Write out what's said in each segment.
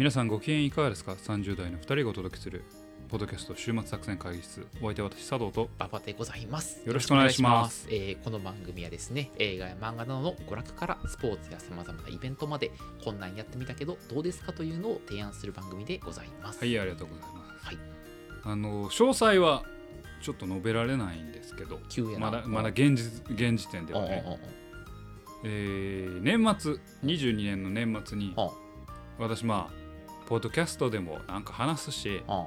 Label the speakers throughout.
Speaker 1: 皆さんご機嫌いかがですか ?30 代の2人がお届けするポッドキャスト週末作戦会議室。お相手は私佐藤と
Speaker 2: 馬場でございます。
Speaker 1: よろしくお願いします。
Speaker 2: しえーこの番組はですね、映画や漫画などの娯楽からスポーツやさまざまなイベントまで、こんなんやってみたけどどうですかというのを提案する番組でございます。
Speaker 1: はいありがとうございます、
Speaker 2: はい。
Speaker 1: あの詳細はちょっと述べられないんですけど
Speaker 2: 急やな。
Speaker 1: まだまだ現実現時点で
Speaker 2: うん
Speaker 1: はねえー年末22年の年末に
Speaker 2: うん。
Speaker 1: 私まあポッドキャストでもなんか話すし
Speaker 2: うん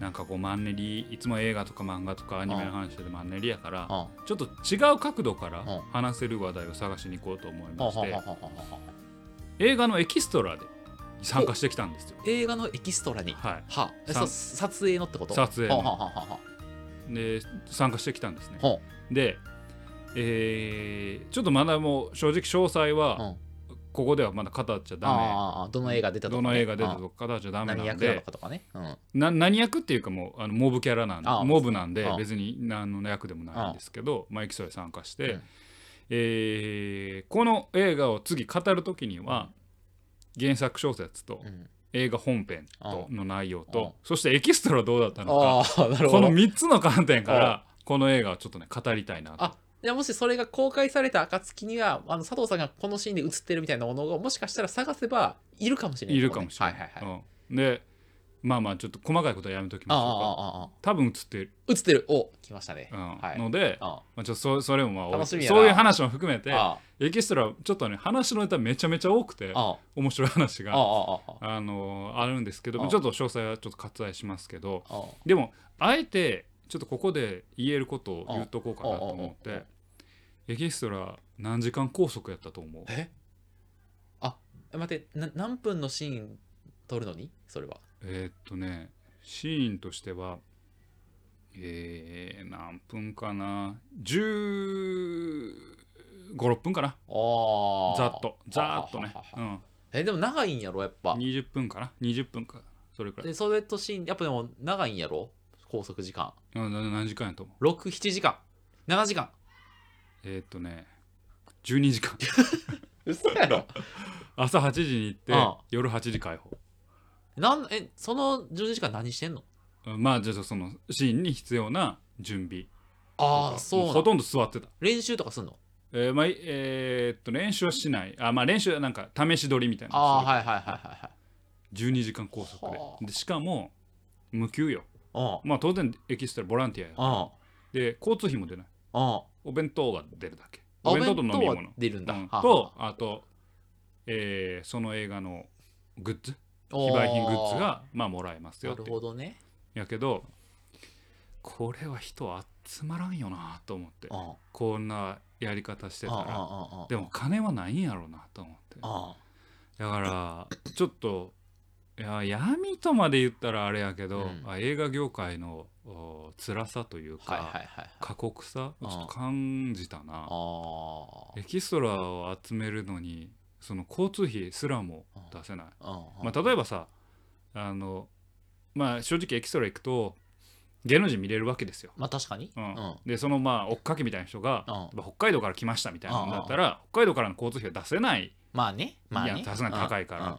Speaker 1: なんかこうマンネリいつも映画とか漫画とかアニメの話でマンネリやから
Speaker 2: うん
Speaker 1: ちょっと違う角度から
Speaker 2: うん
Speaker 1: 話せる話題を探しに行こうと思いまして映画のエキストラで参加してきたんですよ。
Speaker 2: 映画のエキストラに、
Speaker 1: はい。
Speaker 2: は撮影のってこと？
Speaker 1: 撮影で参加してきたんですね。で、えーちょっとまだもう正直詳細
Speaker 2: うん。
Speaker 1: はここではまだ語っちゃダメ。
Speaker 2: どの映画出たとか、ね、
Speaker 1: どの映画出た
Speaker 2: うん。
Speaker 1: とか語っちゃダメ
Speaker 2: 何役
Speaker 1: なんで。
Speaker 2: なのかとかね。うん。
Speaker 1: な何役っていうかもうあのモブキャラなんで。モブなんで別に何の役でもないんですけどまあエキストラに参加して、
Speaker 2: うん。
Speaker 1: えーこの映画を次語る時には原作小説と
Speaker 2: うん。
Speaker 1: 映画本編と
Speaker 2: あ
Speaker 1: の内容
Speaker 2: あ
Speaker 1: とそしてエキストラどうだったの
Speaker 2: あ
Speaker 1: かこの3つの観点からこの映画をちょっとね語りたいなと
Speaker 2: あじゃあもしそれが公開された暁にはあの佐藤さんがこのシーンで映ってるみたいなものをもしかしたら探せばいるかもしれない、
Speaker 1: いるかもしれない。
Speaker 2: はいはいはい、
Speaker 1: うん。でまあまあちょっと細かいことはやめときましょうか。
Speaker 2: ああああああ
Speaker 1: 多分映ってる、
Speaker 2: 映ってる。お来ましたね、
Speaker 1: うん。
Speaker 2: はい。
Speaker 1: ので、
Speaker 2: あ
Speaker 1: まあ、ちょっとそそれもまあ
Speaker 2: 楽しみ
Speaker 1: そういう話も含めて
Speaker 2: あ
Speaker 1: エキストラちょっとね話のネタめちゃめちゃ多くて
Speaker 2: あ
Speaker 1: 面白い話が
Speaker 2: ああああ
Speaker 1: あのあるんですけど
Speaker 2: あ
Speaker 1: ちょっと詳細はちょっと割愛しますけど
Speaker 2: あ。
Speaker 1: でもあえてちょっとここで言えることを言っとこうかなと思って。エキストラ何時間拘束やったと思う？
Speaker 2: え？あ待ってな何分のシーン撮るのに？それは。
Speaker 1: えーっとねシーンとしてはえー、何分かな？1 5 6分かな？ざっと。ざーっとね。うん。
Speaker 2: えでも長いんやろやっぱ。
Speaker 1: 20分かな？20分か。それくらい。
Speaker 2: でそれとシーンやっぱでも長いんやろ？拘束時間。
Speaker 1: うんな何時間やと思う
Speaker 2: ？67時間。7時間。
Speaker 1: えーっとね12時間。
Speaker 2: 嘘やろ。
Speaker 1: 朝8時に行って
Speaker 2: ああ
Speaker 1: 夜8時解放。
Speaker 2: なんえその10時間何してんの？
Speaker 1: うんまあじゃあそのシーンに必要な準備。
Speaker 2: ああそう
Speaker 1: ほとんど座ってた。
Speaker 2: 練習とかすんの？
Speaker 1: えーまあえーっと練習はしない。あまあ練習はなんか試し撮りみたいな
Speaker 2: ああはいはいはいはいはい
Speaker 1: 12時間拘束
Speaker 2: はあ。
Speaker 1: ででしかも無給よ。
Speaker 2: あ
Speaker 1: まあ当然エキストラボランティアや。
Speaker 2: あ
Speaker 1: で交通費も出ない。
Speaker 2: あ
Speaker 1: お弁当が出るだけ。
Speaker 2: あ
Speaker 1: お弁当と飲み物。
Speaker 2: は出るんだ。
Speaker 1: とあと、えーその映画のグッズ。非売品グッズがまあもらえますよ
Speaker 2: なるほどね。
Speaker 1: やけどこれは人集まらんよなと思って。
Speaker 2: あ
Speaker 1: こんなやり方してたら。でも金はないんやろうなと思って。
Speaker 2: あ。
Speaker 1: だからちょっといや闇とまで言ったらあれやけど、
Speaker 2: うん。
Speaker 1: あ映画業界のお辛さというか、
Speaker 2: はいはいはいはい。
Speaker 1: 過酷さ
Speaker 2: うん。
Speaker 1: ちょっと感じたな。
Speaker 2: あ
Speaker 1: エキストラを集めるのにその交通費すらも出せない、
Speaker 2: あ
Speaker 1: まあ、例えばさあのまあ正直エキストラ行くと芸能人見れるわけですよ、
Speaker 2: まあ確かに。
Speaker 1: うん。
Speaker 2: うん。
Speaker 1: でそのまあ追っかけみたいな人が、
Speaker 2: うん。
Speaker 1: 北海道から来ましたみたいなのだったら、北海道からの交通費は出せない。
Speaker 2: まあねまあね。
Speaker 1: いやさすがに高いから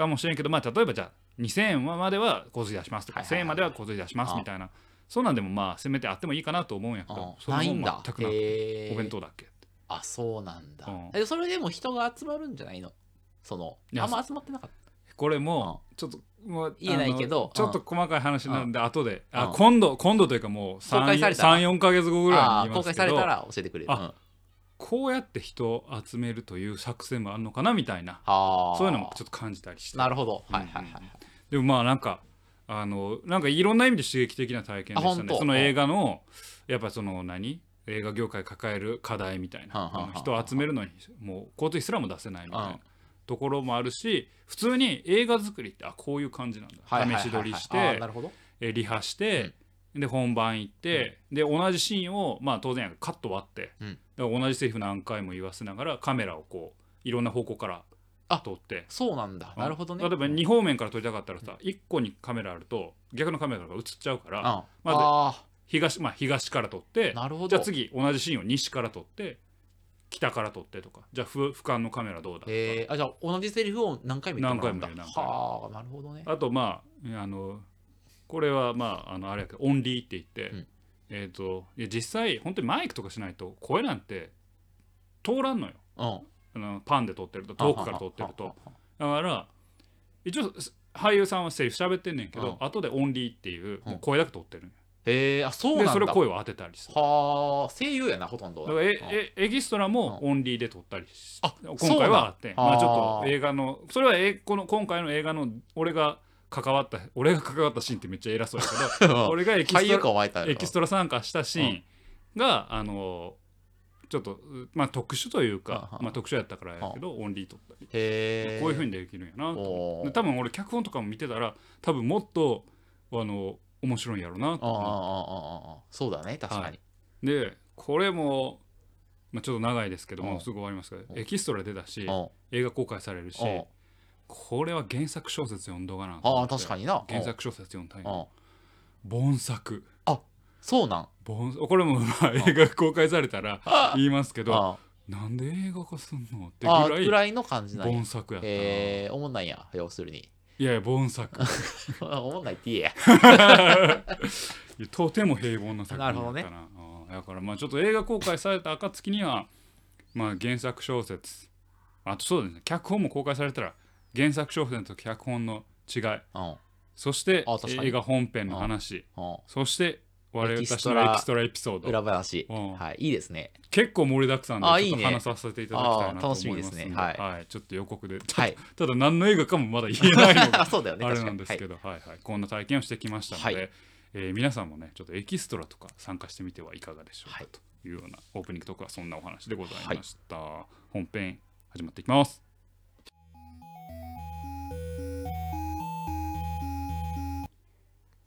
Speaker 1: かもしれんけど、まあ、例えばじゃあ2000円までは交通費出しますとか、
Speaker 2: はいはいはい。
Speaker 1: 1000円までは交通費出しますみたいなそんなんでもまあせめてあってもいいかなと思うんやけど
Speaker 2: あ
Speaker 1: それも
Speaker 2: ないんだ。
Speaker 1: 全くなく
Speaker 2: へー。
Speaker 1: お弁当だっけ
Speaker 2: あそうなんだ。
Speaker 1: うん。
Speaker 2: えそれでも人が集まるんじゃないの？その
Speaker 1: いや
Speaker 2: あんま集まってなかっ
Speaker 1: これもちょっともう
Speaker 2: 言えないけど
Speaker 1: あのちょっと細かい話なんで後であ
Speaker 2: うん。
Speaker 1: 今度今度というかもう
Speaker 2: 公開されたら。
Speaker 1: 34か月後ぐ
Speaker 2: た
Speaker 1: らい
Speaker 2: あー公開さ
Speaker 1: に言いますけど。
Speaker 2: れたら教えてくれる。
Speaker 1: あ
Speaker 2: うん
Speaker 1: こうやって人を集めるという作戦もあるのかなみたいなそういうのもちょっと感じたりして。
Speaker 2: なるほど。
Speaker 1: うん
Speaker 2: はいはいはい。
Speaker 1: でもまあなんかあのなんかいろんな意味で刺激的な体験でしたね。その映画のやっぱその何？映画業界抱える課題みたいな、人を集めるのにもう交通費すらも出せないみたい
Speaker 2: うん。
Speaker 1: なところもあるし普通に映画作りってあこういう感じなんだ、
Speaker 2: はいはい
Speaker 1: 試し撮りしてえリハして、で本番行って、で同じシーンをまあ当然カット割って、
Speaker 2: うん
Speaker 1: だから同じセリフ何回も言わせながらカメラをこういろんな方向から
Speaker 2: あ
Speaker 1: 撮って。
Speaker 2: そうなんだ。なるほどね。
Speaker 1: 例えば2方面から撮りたかったらさ1個にカメラあると逆のカメラが映っちゃうから
Speaker 2: あ
Speaker 1: まず
Speaker 2: あ
Speaker 1: 東,、まあ、東から撮って
Speaker 2: ーなるほど。
Speaker 1: じゃあ次同じシーンを西から撮って北から撮ってとか。じゃあふ俯瞰のカメラどうだとか。
Speaker 2: えー、あじゃあ同じセリフを何回も言ってもらうんだ。
Speaker 1: 何回も言う何回も
Speaker 2: はあなるほどね。
Speaker 1: あとまああのこれはまああのあれやけどオンリーって言って、
Speaker 2: うん
Speaker 1: えっ、といや実際本当にマイクとかしないと声なんて通らんのよ。
Speaker 2: うん。
Speaker 1: あのパンで撮ってると遠くから撮ってると。だから一応俳優さんはセリフ喋ってんねんけど、
Speaker 2: うん
Speaker 1: 後でオンリーっていう
Speaker 2: うん
Speaker 1: もう声だけ撮ってるんよ。
Speaker 2: へえあそうなんだ。
Speaker 1: でそれ声を当てたりする。
Speaker 2: はあ声優やなほとんど
Speaker 1: だからえ
Speaker 2: うん。
Speaker 1: えエキストラもオンリーで撮ったりし
Speaker 2: あ
Speaker 1: 今回はあってまあちょっと映画のそれはえこの今回の映画の俺が関わった俺が関わったシーンってめっちゃ偉そうやけど 俺がエキストラエキストラ参加したシーンがあのちょっとまあ特殊というか
Speaker 2: うん
Speaker 1: まあ特殊やったからやけどオンリー撮ったり。こういう風にできるんやなと多分俺脚本とかも見てたら多分もっとあの面白いんやろう。なと
Speaker 2: そうだね確かに、
Speaker 1: うでこれも、まあ、ちょっと長いですけど
Speaker 2: うん。
Speaker 1: もすぐ終わりますけど
Speaker 2: うん
Speaker 1: エキストラ出たし
Speaker 2: うん。
Speaker 1: 映画公開されるし
Speaker 2: うん
Speaker 1: これは原作小説読んどかな
Speaker 2: ああ確か
Speaker 1: に
Speaker 2: にな。
Speaker 1: 原作小説読んだん
Speaker 2: うん
Speaker 1: よ本作。
Speaker 2: そうなん？
Speaker 1: 本これもまあ映画公開されたら
Speaker 2: あ
Speaker 1: 言いますけど
Speaker 2: あ
Speaker 1: なんで映画化すんのって
Speaker 2: あ
Speaker 1: ぐらい
Speaker 2: ぐらいの感じなんや。
Speaker 1: 本作やったな、
Speaker 2: えー、おもんないんや要するに。
Speaker 1: いやいや本作。
Speaker 2: おもんないって言えや。
Speaker 1: とても平凡な作品だったな。
Speaker 2: なるほどね。
Speaker 1: うんだからまあちょっと映画公開された暁にはまあ原作小説。あとそうですね。脚本も公開されたら原作小説と脚本の違い。
Speaker 2: うん。
Speaker 1: そして映画本編の話。
Speaker 2: うん。
Speaker 1: そして我々
Speaker 2: エキス
Speaker 1: たち
Speaker 2: トラ
Speaker 1: のエキストラエピソード。
Speaker 2: 裏話。
Speaker 1: うん。
Speaker 2: はいいいですね。
Speaker 1: 結構盛りだくさんでちょっと話させていただきたいなと思います
Speaker 2: あ楽しみですね。はい。
Speaker 1: はい、ちょっと予告で。
Speaker 2: はい。
Speaker 1: ただ何の映画かもまだ言えないのが あれなんですけど、はい。はいこんな体験をしてきましたので、
Speaker 2: はい。
Speaker 1: えー皆さんもねちょっとエキストラとか参加してみてはいかがでしょうか、
Speaker 2: はい。
Speaker 1: というようなオープニングトークはそんなお話でございました、本編始まっていきます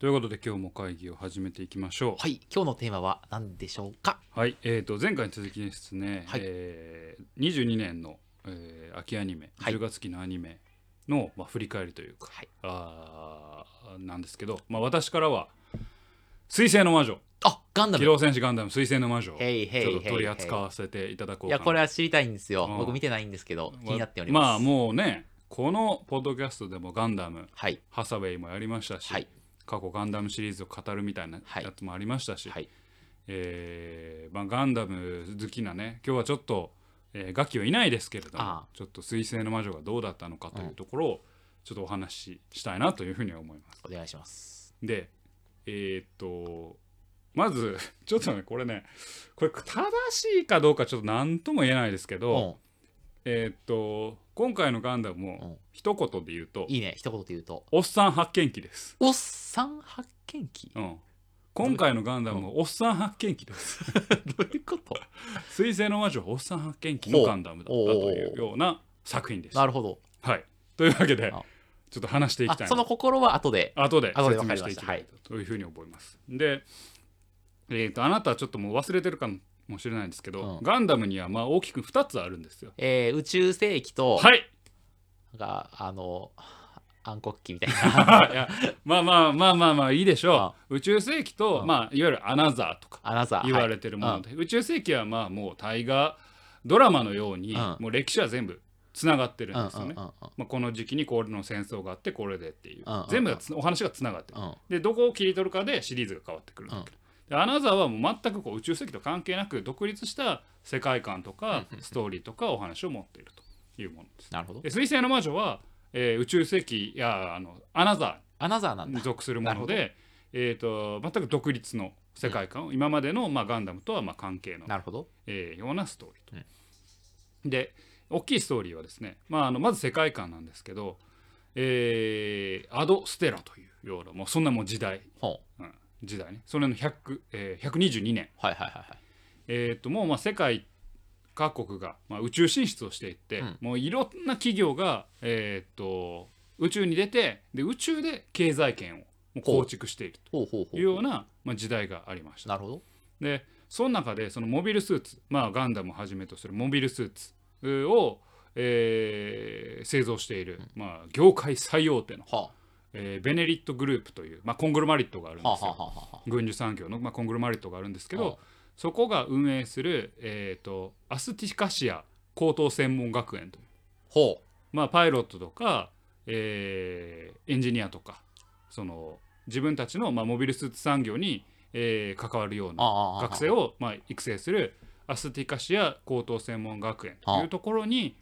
Speaker 1: ということで今日も会議を始めていきましょう。
Speaker 2: はい今日のテーマは何でしょうか？
Speaker 1: はい、えー、と前回に続きですね、
Speaker 2: はい。
Speaker 1: えー22年の、えー秋アニメ、
Speaker 2: はい。
Speaker 1: 10月期のアニメの、まあ、振り返りというか、
Speaker 2: はい。
Speaker 1: あーなんですけど、まあ、私からは「水星の魔女」
Speaker 2: あガンダ
Speaker 1: 機
Speaker 2: ム
Speaker 1: 動戦士ガンダム水星の魔女。ちょっと取り扱わせていただこうかな。
Speaker 2: いやこれは知りたいんですよ。
Speaker 1: うん。
Speaker 2: 僕見てないんですけど気になっております。
Speaker 1: まあもうねこのポッドキャストでもガンダム
Speaker 2: はい。
Speaker 1: ハサウェイもやりましたし、
Speaker 2: はい
Speaker 1: 過去ガンダムシリーズを語るみたいな
Speaker 2: はい。
Speaker 1: やつもありましたし、
Speaker 2: はい。
Speaker 1: えーまあ、ガンダム好きなね今日はちょっと、えー、ガキはいないですけれども
Speaker 2: あ
Speaker 1: ちょっと水星の魔女がどうだったのかというところをちょっとお話ししたいなというふうには思います。
Speaker 2: お願いします。
Speaker 1: でえーっとまず ちょっとねこれねこれ正しいかどうかちょっと何とも言えないですけ
Speaker 2: う
Speaker 1: ど、
Speaker 2: ん。
Speaker 1: えーっと今回のガンダム
Speaker 2: うん。
Speaker 1: も一言で言うと、
Speaker 2: いいね。一言で言うと。
Speaker 1: おっさん発見機です。
Speaker 2: おっさん発見機
Speaker 1: うん。今回のガンダムもおっさん発見機です。
Speaker 2: どういうこと？
Speaker 1: 水星の魔女おっさん発見機のガンダムだったというような作品です。
Speaker 2: なるほど。
Speaker 1: はい、というわけで
Speaker 2: あ。
Speaker 1: ちょっと話していきたい
Speaker 2: その心は後で。
Speaker 1: 後で
Speaker 2: 後で
Speaker 1: 説明していきたいとい。うふうに思います。で、えー、とあなたはちょっともう忘れてるかもしれないんですけど、
Speaker 2: うん。
Speaker 1: ガンダムにはまあ大きく2つあるんですよ。
Speaker 2: えー宇宙世紀と
Speaker 1: はい。
Speaker 2: があの暗黒期みたいな。
Speaker 1: いやまあまあまあまあまあいいでしょう。宇宙世紀と、
Speaker 2: うん。
Speaker 1: まあ、いわゆるアナザーとか
Speaker 2: アナザー
Speaker 1: 言われてるもので、宇宙世紀はまあもう大河ドラマのように、
Speaker 2: うん。
Speaker 1: もう歴史は全部つながってる
Speaker 2: うんん
Speaker 1: ですよね。
Speaker 2: うんうん
Speaker 1: まあ、この時期にこれの戦争があってこれでっていう、
Speaker 2: うんうんうん。
Speaker 1: 全部がつお話がつながってる、
Speaker 2: うん。うん
Speaker 1: でどこを切り取るかでシリーズが変わってくるんだけど、でアナザーはもう全くこう宇宙世紀と関係なく独立した世界観とかストーリーとかお話を持っているというものです。
Speaker 2: なるほど。
Speaker 1: で水星の魔女は、えー宇宙世紀やあのアナザ
Speaker 2: アナザーなん
Speaker 1: に属するもので、えー、と全く独立の世界観を、今までの、まあ、ガンダムとはまあ関係の
Speaker 2: なるほど。
Speaker 1: えーようなストーリーと。で大きいストーリーはですね、まあ、あのまず世界観なんですけど、えーアド・ステラというようなもうそんなもう時代、
Speaker 2: ほう。
Speaker 1: うん時代ね。それの100、えー122年、
Speaker 2: はいはいはいはい。
Speaker 1: えー、ともうまあ世界各国が、まあ、宇宙進出をしていって、
Speaker 2: うん。
Speaker 1: もういろんな企業が、えー、と宇宙に出てで宇宙で経済圏を構築していると。いうような、まあ、時代がありました。
Speaker 2: なるほど。
Speaker 1: でその中でそのモビルスーツ、まあ、ガンダムをはじめとするモビルスーツを、えー製造している、まあ、業界最大手の、
Speaker 2: は
Speaker 1: えーベネリットグループという、まあ、コングロマリットがあるん
Speaker 2: あはあ
Speaker 1: ですよ。
Speaker 2: はあはあは。あ
Speaker 1: 軍需産業の、まあ、コングロマリットがあるんですけ
Speaker 2: うん
Speaker 1: どそこが運営する、えー、とアスティカシア高等専門学園という、
Speaker 2: ほ
Speaker 1: まあ、パイロットとか、えーエンジニアとかその自分たちの、まあ、モビルスーツ産業に、えー関わるよう
Speaker 2: う。
Speaker 1: な
Speaker 2: ああ
Speaker 1: 学生を、まあ、育成するアスティカシア高等専門学園というところに、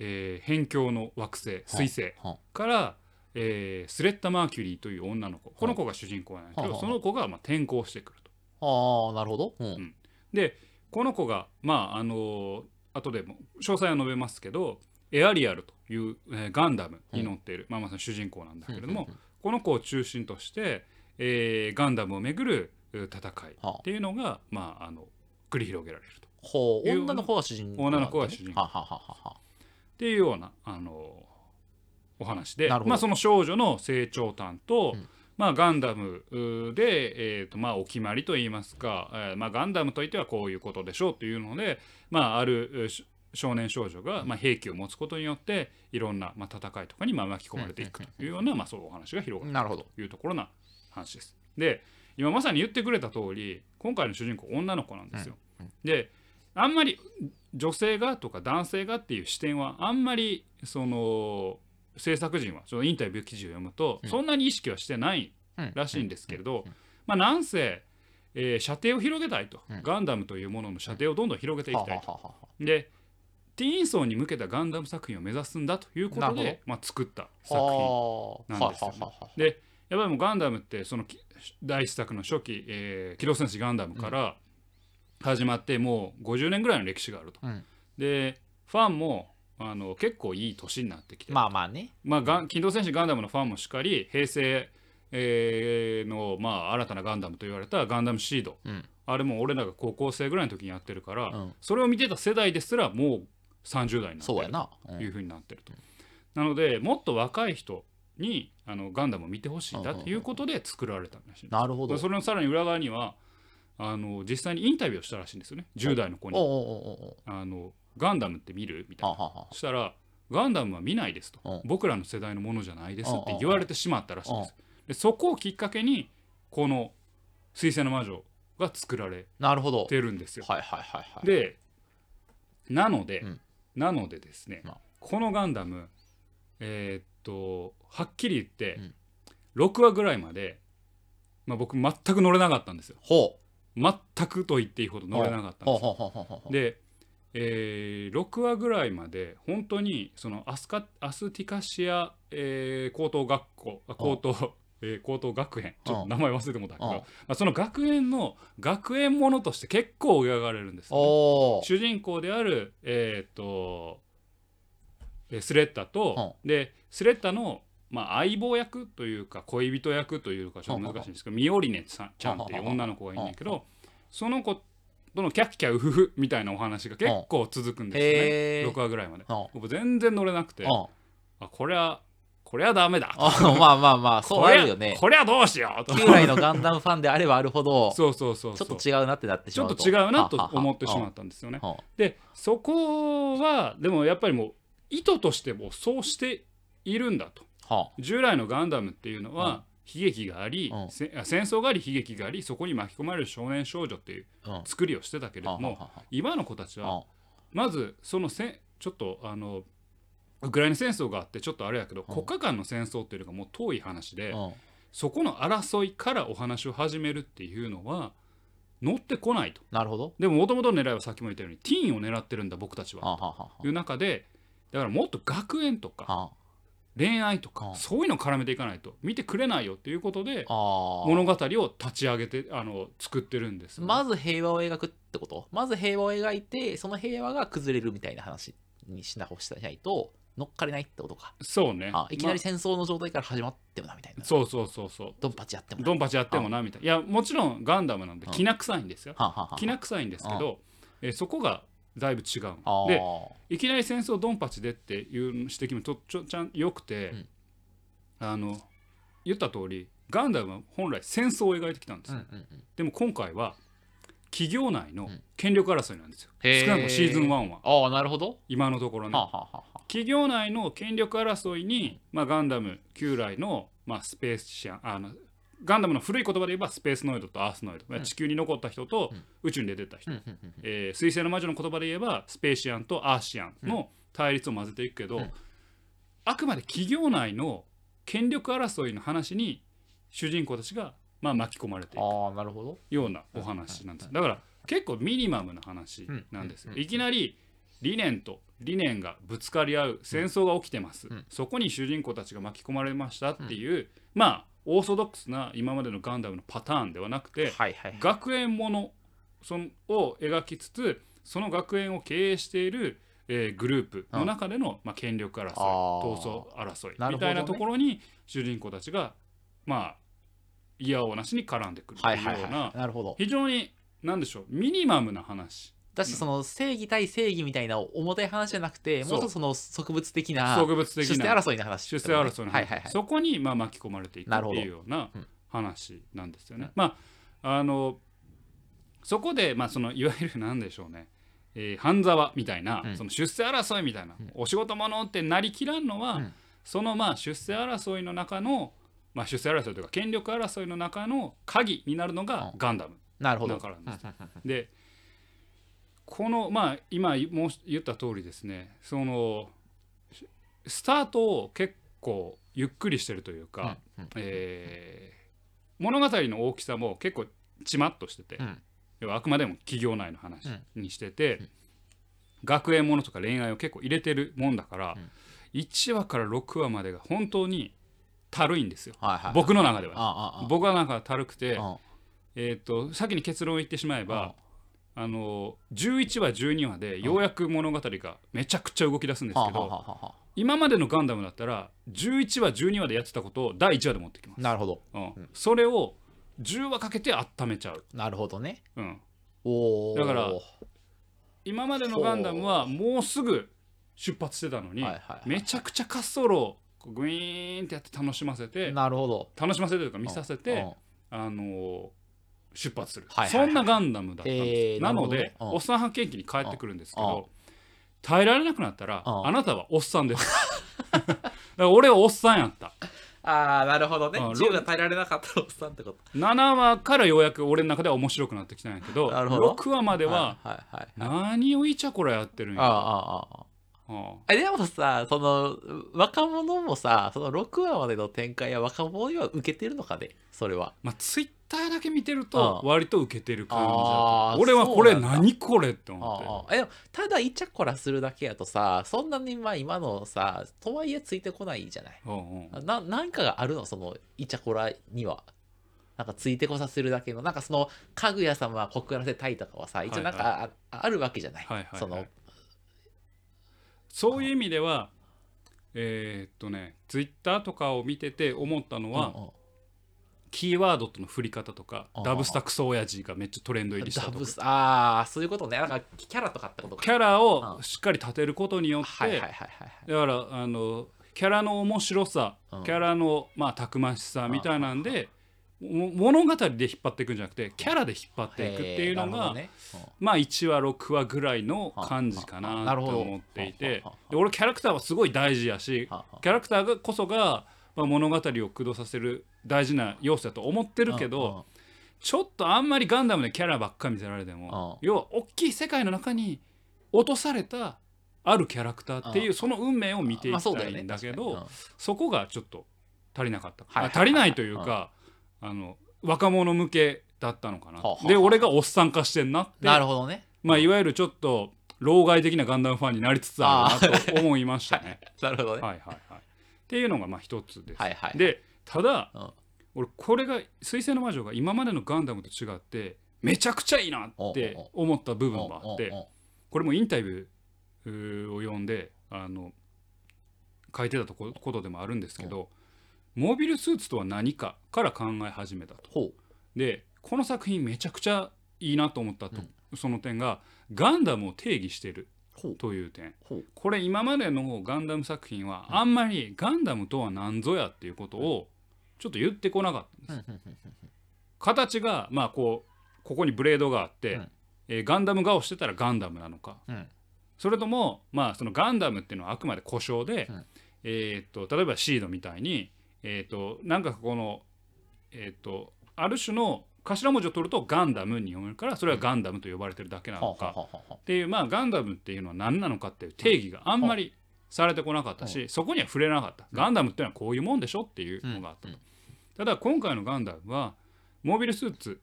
Speaker 1: えー辺境の惑星水星
Speaker 2: は
Speaker 1: から、えースレッタ・マーキュリーという女の子この子が主人公なんですけど
Speaker 2: はあ
Speaker 1: その子が、まあ、転校してくると。
Speaker 2: ああ、なるほど。うん。
Speaker 1: んでこの子がまああのー後でも詳細は述べますけどエアリアルという、えーガンダムに乗っている、まあ、まさに主人公なんだけれども、
Speaker 2: うんうん
Speaker 1: この子を中心として、えーガンダムをめぐるう戦い
Speaker 2: はあ
Speaker 1: っていうのが、まあ、あの繰り広げられると。
Speaker 2: ほう。
Speaker 1: いう
Speaker 2: 女の子が主人公。
Speaker 1: 女の子が主人公
Speaker 2: ははははは。
Speaker 1: っていうようなあのお話でまあ、その少女の成長端と、
Speaker 2: うん
Speaker 1: まあ、ガンダムうで、えーとまあ、お決まりといいますか、えーまあ、ガンダムといってはこういうことでしょうというので、まあ、ある少年少女が、まあ、兵器を持つことによっていろんな、まあ、戦いとかにまあ巻き込まれていくというような、まあ、そういうお話が広がる
Speaker 2: なるほど。
Speaker 1: というところな話です。で今まさに言ってくれた通り今回の主人公女の子なんですよ。であんまり女性がとか男性がっていう視点はあんまりその制作陣はそのインタビュー記事を読むと
Speaker 2: うん。
Speaker 1: そんなに意識はしてない
Speaker 2: うん。
Speaker 1: らしいんですけれど
Speaker 2: うん。
Speaker 1: まあなんせ、えー射程を広げたいと。
Speaker 2: うん。
Speaker 1: ガンダムというものの射程をどんどん広げていきたいと。でティーン層に向けたガンダム作品を目指すんだということで、まあ、作った作品
Speaker 2: はあ
Speaker 1: なんですよね。でやっぱりもうガンダムってそのき第一作の初期、えー機動戦士ガンダムから始まってもう50年ぐらいの歴史があると。
Speaker 2: うん。
Speaker 1: でファンもあの結構いい年になってきて、
Speaker 2: まあまあね。
Speaker 1: まあ、ガン機動戦士ガンダムのファンもしっかり平成、えーの、まあ、新たなガンダムと言われたガンダムシード
Speaker 2: うん。
Speaker 1: あれも俺らが高校生ぐらいの時にやってるから、
Speaker 2: うん
Speaker 1: それを見てた世代ですらもう30代になってる
Speaker 2: そうやな。うん
Speaker 1: というふうになってると。なのでもっと若い人にあのガンダムを見てほしいんだということで作られたらしいんです
Speaker 2: なるほど。
Speaker 1: それのさらに裏側にはあの実際にインタビューをしたらしいんですよね10代の子にあの「ガンダムって見る?」みたいな。そしたら「ガンダムは見ないです」と。
Speaker 2: うん「
Speaker 1: 僕らの世代のものじゃないです」って言われてしまったらしいんです。でそこをきっかけにこの「水星の魔女」が作られ
Speaker 2: なるほど。
Speaker 1: てるんですよ。
Speaker 2: はいはいはいはい。
Speaker 1: でなので、
Speaker 2: うん。
Speaker 1: なのでですね、
Speaker 2: まあ。
Speaker 1: このガンダムえーっとはっきり言って、
Speaker 2: うん。
Speaker 1: 6話ぐらいまで、まあ、僕全く乗れなかったんですよ。
Speaker 2: ほ
Speaker 1: 全くと言っていいほど乗れなかったんです。で、えー6話ぐらいまで本当にそのアスカアスティカシア、えー高等学校あ高等、えー高等学園。ちょっと名前忘れてもうたけど、
Speaker 2: うん
Speaker 1: まあ、その学園の学園ものとして結構描かれるんですよね。主人公であるえーっとえースレッタと、でスレッタの、まあ、相棒役というか恋人役というかちょっと難しいんですけどミオリネさんちゃんっていう女の子がいるんだけどその子とのキャッキャウフフみたいなお話が結構続くんですよね。
Speaker 2: へえ。
Speaker 1: 6話ぐらいまで。
Speaker 2: うん。
Speaker 1: 僕全然乗れなくて。
Speaker 2: うん。
Speaker 1: あこれはこれはダメだ。
Speaker 2: あまあまあまあ、そうあるよね。
Speaker 1: これはどうしようと。
Speaker 2: 旧来のガンダムファンであればあるほど、
Speaker 1: そうそうそう
Speaker 2: ちょっと違うなってなってし
Speaker 1: ちょっ
Speaker 2: まうと。
Speaker 1: と違うなと思ってしまったんですよね。
Speaker 2: は
Speaker 1: でそこはでもやっぱりもう意図としてもそうしているんだと。
Speaker 2: は
Speaker 1: 従来のガンダムっていうのは悲劇があり、
Speaker 2: うん。
Speaker 1: 戦争があり悲劇がありそこに巻き込まれる少年少女っていう
Speaker 2: うん。
Speaker 1: 作りをしてたけれども、
Speaker 2: ははは
Speaker 1: 今の子たちは
Speaker 2: は
Speaker 1: まずそのせちょっとあのウクライナ戦争があってちょっとあれやけど、
Speaker 2: うん。
Speaker 1: 国家間の戦争っていうのがもう遠い話で、
Speaker 2: うん。
Speaker 1: そこの争いからお話を始めるっていうのは乗ってこないと。
Speaker 2: なるほど。
Speaker 1: でももともとの狙いはさっきも言ったようにティーンを狙ってるんだ僕たちは。という中でだからもっと学園とか
Speaker 2: は
Speaker 1: 恋愛とか
Speaker 2: うん。
Speaker 1: そういうのを絡めていかないと見てくれないよっていうことで物語を立ち上げてあの作ってるんです
Speaker 2: まず平和を描くってこと？まず平和を描いてその平和が崩れるみたいな話にしなほしないと乗っかれないってことか。
Speaker 1: そうね。
Speaker 2: あいきなり
Speaker 1: ま
Speaker 2: 戦争の状態から始まってもなみたいな。
Speaker 1: あそうそうそうそう。
Speaker 2: ドンパチやってもな
Speaker 1: ドンパチやってもなみたいな。いやもちろんガンダムなんで
Speaker 2: うん。
Speaker 1: きな臭いんですよ。きな臭いんですけど、えーそこがだいぶ違うでいきなり戦争ドンパチでっていう指摘もとちょちゃんよくて、
Speaker 2: うん。
Speaker 1: あの言った通りガンダムは本来戦争を描いてきたんです。よ、
Speaker 2: うんうんうん。
Speaker 1: でも今回は企業内の
Speaker 2: うん。
Speaker 1: 権力争いなんですよ、
Speaker 2: へー。
Speaker 1: 少なくともシーズン1は。
Speaker 2: ああなるほど。
Speaker 1: 今のところね、
Speaker 2: はあはは
Speaker 1: 企業内の権力争いに、まあ、ガンダム旧来の、まあ、スペースシアンあのガンダムの古い言葉で言えばスペースノイドとアースノイド、
Speaker 2: うん。
Speaker 1: 地球に残った人と
Speaker 2: うん。
Speaker 1: 宇宙に出てった人、
Speaker 2: うん
Speaker 1: えー水星の魔女の言葉で言えばスペーシアンとアーシアンの対立を混ぜていくけど、
Speaker 2: うん。
Speaker 1: あくまで企業内の権力争いの話に主人公たちがまあ巻き込まれていくようなお話なんですだから結構ミニマムな話なんですいきなり理念と理念がぶつかり合う戦争が起きてます。
Speaker 2: うん
Speaker 1: そこに主人公たちが巻き込まれましたっていうまあオーソドックスな今までのガンダムのパターンではなくて
Speaker 2: はいはい
Speaker 1: 学園ものそのを描きつつその学園を経営している、えーグループの中での、まあ、権力争い闘争争いみたいなところに主人公たちがまあ嫌おなしに絡んでくると
Speaker 2: はいいうはい。
Speaker 1: ような非常に何でしょうミニマムな話
Speaker 2: だしその正義対正義みたいな重たい話じゃなくて
Speaker 1: そう。
Speaker 2: もっとその植物的な
Speaker 1: 植物的
Speaker 2: 出世
Speaker 1: な
Speaker 2: 争いの話
Speaker 1: 出世争いの話、
Speaker 2: はいはいはい。
Speaker 1: そこにまあ巻き込まれていくっていうような
Speaker 2: うん
Speaker 1: 話なんですよね。
Speaker 2: うん。
Speaker 1: まああのそこでまあそのいわゆるなんでしょうね、えー半沢みたいな、
Speaker 2: うん。
Speaker 1: その出世争いみたいな、
Speaker 2: うん。
Speaker 1: お仕事者ってなりきらんのは、
Speaker 2: うん。
Speaker 1: そのまあ出世争いの中の、まあ、出世争いというか権力争いの中の鍵になるのが
Speaker 2: うん。
Speaker 1: ガンダム。
Speaker 2: なるほど。
Speaker 1: だからです
Speaker 2: うん。うん。うん。
Speaker 1: でこのまあ今言った通りですねそのスタートを結構ゆっくりしてるというか、
Speaker 2: うんうん。
Speaker 1: えー物語の大きさも結構ちまっとしてて、
Speaker 2: うん。
Speaker 1: 要はあくまでも企業内の話
Speaker 2: うん。
Speaker 1: にしてて、
Speaker 2: うん。
Speaker 1: 学園ものとか恋愛を結構入れてるもんだから、
Speaker 2: うん。
Speaker 1: 1話から6話までが本当にたるいんですよ。
Speaker 2: はいはい。
Speaker 1: 僕の中では。僕はなんかたるくて、
Speaker 2: うん。
Speaker 1: えー、と先に結論を言ってしまえば、あの11話12話でようやく物語がめちゃくちゃ動き出すんですけど、今までのガンダムだったら11話12話でやってたことを第1話で持ってきます、
Speaker 2: あなるほど。
Speaker 1: うん。それを10話かけて温めちゃう、
Speaker 2: なるほどね。
Speaker 1: うん、
Speaker 2: おお
Speaker 1: だから今までのガンダムはもうすぐ出発してたのに、めちゃくちゃ滑走路をグイーンってやって楽しませて
Speaker 2: なるほど。
Speaker 1: 楽しませてというか見させて、
Speaker 2: うん。
Speaker 1: あのー出発する、
Speaker 2: はいはいはい。
Speaker 1: そんなガンダムだったんです、
Speaker 2: へー
Speaker 1: なので、
Speaker 2: なるほどね。うん。
Speaker 1: おっさん発見器に帰ってくるんですけど、耐えられなくなったら、
Speaker 2: うん。
Speaker 1: あなたはおっさんです。だから俺はおっさんやった。
Speaker 2: ああなるほどね。
Speaker 1: うん。
Speaker 2: 銃が耐えられなかったおっさんってこと。
Speaker 1: 7話からようやく俺の中では面白くなってきたんやけど
Speaker 2: なるほど。
Speaker 1: 6話までは
Speaker 2: はいはいはい。
Speaker 1: 何をイチャコラやってるんや。
Speaker 2: あああああえでもさその若者もさその6話までの展開は若者には受けてるのかね？それは。
Speaker 1: まあツイッターだけ見てると
Speaker 2: うん。
Speaker 1: 割と受けてる感じだ
Speaker 2: あー
Speaker 1: と俺はこれ何これって
Speaker 2: あ
Speaker 1: 思って。
Speaker 2: ただイチャコラするだけやとさそんなにまあ今のさとはいえついてこないじゃない？
Speaker 1: うんうん
Speaker 2: ななんかがあるの？そのイチャコラには。なんかついてこさせるだけの。なんかそのかぐや様は告らせたいとかはさ一応なんか
Speaker 1: はい
Speaker 2: あ,、あるわけじゃない,、
Speaker 1: はいはいはい。
Speaker 2: その
Speaker 1: そういう意味ではえーっとねツイッターとかを見てて思ったのは、キーワードとの振り方とかダブスタクソ親父がめっちゃトレンド入りした
Speaker 2: ダ
Speaker 1: とか。
Speaker 2: ブスああそういうことね。なんかキャラとかってことか。
Speaker 1: キャラをしっかり立てることによって、だからあのキャラの面白さ、
Speaker 2: うん。
Speaker 1: キャラの、まあ、たくましさみたいなんで、も物語で引っ張っていくんじゃなくてキャラで引っ張っていくっていうのが、
Speaker 2: ね。
Speaker 1: まあ1話6話ぐらいの感じかなと思っていて俺キャラクターはすごい大事やしキャラクターがこそが、まあ、物語を駆動させる大事な要素だと思ってるけどちょっとあんまりガンダムでキャラばっか見せられても
Speaker 2: うん
Speaker 1: 要は大きい世界の中に落とされたあるキャラクターっていうその運命を見ていきたいんだけどそこがちょっと足りなかった。足りないというかあの若者向けだったのかな。
Speaker 2: はあはあ
Speaker 1: で俺がおっさん化してんなって。
Speaker 2: なるほどね。
Speaker 1: まあいわゆるちょっと老害的なガンダムファンになりつつあるなと思いましたね。
Speaker 2: なるほどね。
Speaker 1: はいはいはい。っていうのがまあ一つです。
Speaker 2: はいはい。
Speaker 1: でただ、
Speaker 2: うん。
Speaker 1: 俺これが「水星の魔女」が今までのガンダムと違ってめちゃくちゃいいなって思った部分があってこれもインタビューを読んであの書いてたとこことでもあるんですけどモビルスーツとは何かから考え始めたと。
Speaker 2: ほ
Speaker 1: でこの作品めちゃくちゃいいなと思ったと、その点がガンダムを定義してるという点。これ今までのガンダム作品はあんまりガンダムとは何ぞやっていうことをちょっと言ってこなかったんです、
Speaker 2: うんうんうん。
Speaker 1: 形がまあこうここにブレードがあって、
Speaker 2: うん。
Speaker 1: えーガンダム顔してたらガンダムなのか。
Speaker 2: うん。
Speaker 1: それともまあそのガンダムっていうのはあくまで故障で、
Speaker 2: うん。
Speaker 1: えーっと例えばシードみたいに、えーっとなんかこのえっ、とある種の頭文字を取るとガンダムに読めるからそれはガンダムと呼ばれてるだけなのか、っていうまあガンダムっていうのは何なのかっていう定義があんまりされてこなかったし、そこには触れなかった、ガンダムっていうのはこういうもんでしょっていうのがあったと、
Speaker 2: うん
Speaker 1: ただ今回のガンダムはモビルスーツ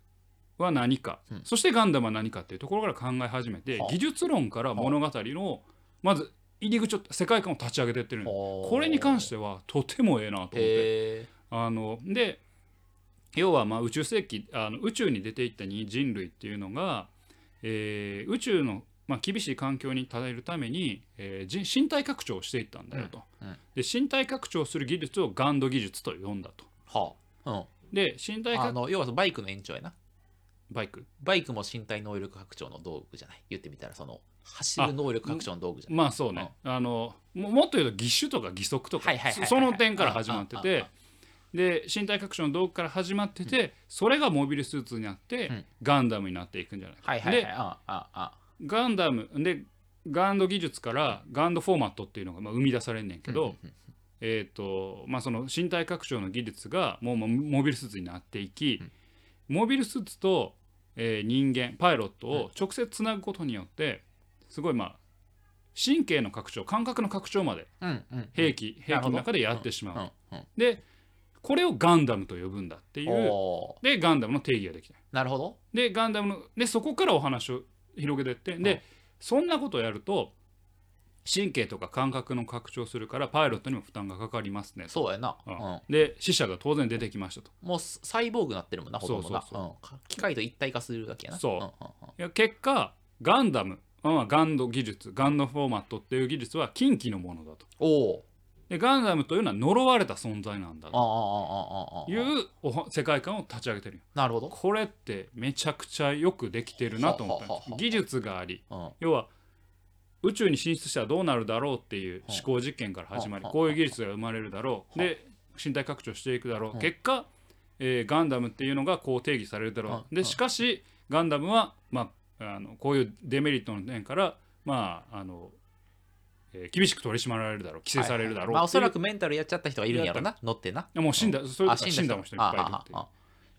Speaker 1: は何か、
Speaker 2: うん。
Speaker 1: そしてガンダムは何かっていうところから考え始めて、
Speaker 2: はあ。
Speaker 1: 技術論から物語のまず入り口を世界観を立ち上げていってるこれに関してはとてもええなと思って。あので要はまあ宇宙世紀あの宇宙に出ていったに人類っていうのが、えー宇宙の、まあ、厳しい環境に耐えるために、えー人身体拡張をしていったんだよと。
Speaker 2: うんうん。
Speaker 1: で身体拡張する技術をガンド技術と呼んだと。
Speaker 2: はあうん。
Speaker 1: で身体拡
Speaker 2: あの要はバイクの延長やな。
Speaker 1: バイク？
Speaker 2: バイクも身体能力拡張の道具じゃない？言ってみたらその走る能力拡張の道具じゃない
Speaker 1: まあそうね、あのももっと言うと義手とか義足とかその点から始まっててで身体拡張の道具から始まっててそれがモビルスーツになって
Speaker 2: うん。
Speaker 1: ガンダムになっていくんじゃないか。
Speaker 2: はいはいはい。
Speaker 1: でガンダムでガンド技術からガンドフォーマットっていうのがまあ生み出されんねんけど、えーとまあ、その身体拡張の技術がもうもうモビルスーツになっていき、モビルスーツと、えー人間パイロットを直接つなぐことによってすごいまあ神経の拡張感覚の拡張まで
Speaker 2: うんうん
Speaker 1: 兵器、兵器の中でやってしまう、
Speaker 2: うんうん。
Speaker 1: でこれをガンダムと呼ぶんだっていう。でガンダムの定義ができた
Speaker 2: なるほど。
Speaker 1: でガンダムのでそこからお話を広げてってで、
Speaker 2: うん。
Speaker 1: そんなことをやると神経とか感覚の拡張するからパイロットにも負担がかかりますねと。
Speaker 2: そうやな、
Speaker 1: う
Speaker 2: うん。ん
Speaker 1: で死者が当然出てきましたと。
Speaker 2: もうサイボーグなってるもんなほとんどな。
Speaker 1: そうそう
Speaker 2: う。ん。機械と一体化するだけやな。
Speaker 1: そう。ん
Speaker 2: んん。
Speaker 1: いや結果ガンダム、まあ、ガンド技術ガンドフォーマットっていう技術は近畿のものだと。
Speaker 2: おお。
Speaker 1: でガンダムというのは呪われた存在なんだと。いうおは世界観を立ち上げてるよ。
Speaker 2: なるほど、
Speaker 1: これってめちゃくちゃよくできてるなと思ったんです。技術があり
Speaker 2: うん、
Speaker 1: 要は宇宙に進出したらどうなるだろうっていう思考実験から始まり
Speaker 2: はあ
Speaker 1: こういう技術が生まれるだろう。
Speaker 2: はあ。
Speaker 1: で身体拡張していくだろ
Speaker 2: はあ
Speaker 1: う結果、えーガンダムっていうのがこう定義されるだろ
Speaker 2: はあ
Speaker 1: うでしかしガンダムは、まあ、あのこういうデメリットの点からまああの、えー厳しく取り締まられるだろう規制されるだろう
Speaker 2: まあ、おそら
Speaker 1: く
Speaker 2: くメンタルやっちゃった人がいるんやろな乗ってな。
Speaker 1: もう死んだそれ
Speaker 2: あ
Speaker 1: とか死んだも人い。っぱいいるっていう。っ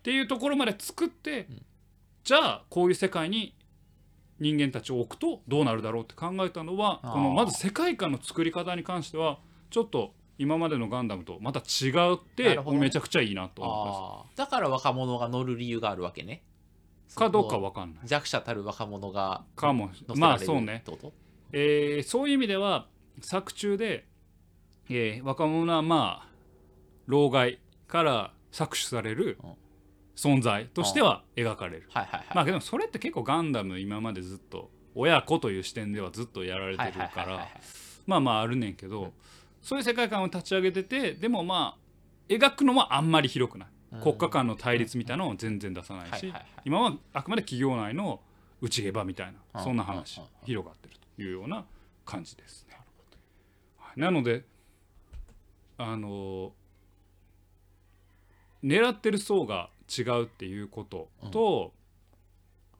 Speaker 1: ていうところまで作って、
Speaker 2: ん。
Speaker 1: じゃあこういう世界に人間たちを置くとどうなるだろうって考えたのはこのまず世界観の作り方に関してはちょっと今までのガンダムとまた違うって
Speaker 2: ね。
Speaker 1: めちゃくちゃいいなと思います。
Speaker 2: だから若者が乗る理由があるわけね
Speaker 1: かどうかわかんない。
Speaker 2: 弱者たる若者が
Speaker 1: かも。まあそうね。えーそういう意味では作中で、えー若者はまあ老害から搾取される
Speaker 2: うん。
Speaker 1: 存在としては描かれる。
Speaker 2: はいはいはい、
Speaker 1: まあでもそれって結構ガンダム今までずっと親子という視点ではずっとやられて
Speaker 2: はい
Speaker 1: るからまあまああるねんけど、そういう世界観を立ち上げててでもまあ描くのはあんまり広くない、
Speaker 2: うん
Speaker 1: 国家間の対立みたいなのを全然出さないし、今はあくまで企業内の内毛場みたいな
Speaker 2: うん
Speaker 1: そんな話、広がってるというような感じですね。はい。なのであの狙ってる層が違うっていうことと、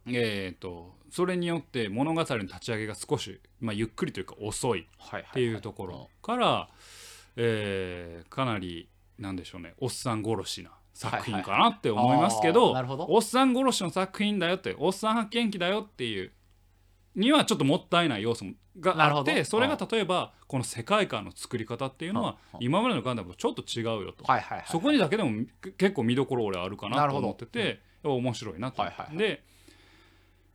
Speaker 1: えー、とそれによって物語の立ち上げが少し、まあ、ゆっくりというか遅い
Speaker 2: はい。
Speaker 1: っていうところから、えーかなりなんでしょうねおっさん殺しな作品かなって思いますけ
Speaker 2: あ
Speaker 1: ど,、
Speaker 2: ーなるほど。
Speaker 1: おっさん殺しの作品だよっておっさん発見記だよっていうにはちょっともったいない要素があってそれが例えばこの世界観の作り方っていうのは
Speaker 2: うんうん
Speaker 1: 今までのガンダムとちょっと違うよと。
Speaker 2: はいはいはい
Speaker 1: そこにだけでもけ結構見どころ俺あるかなと思ってて、やっぱ面白いなと。思って、
Speaker 2: はいはい。
Speaker 1: で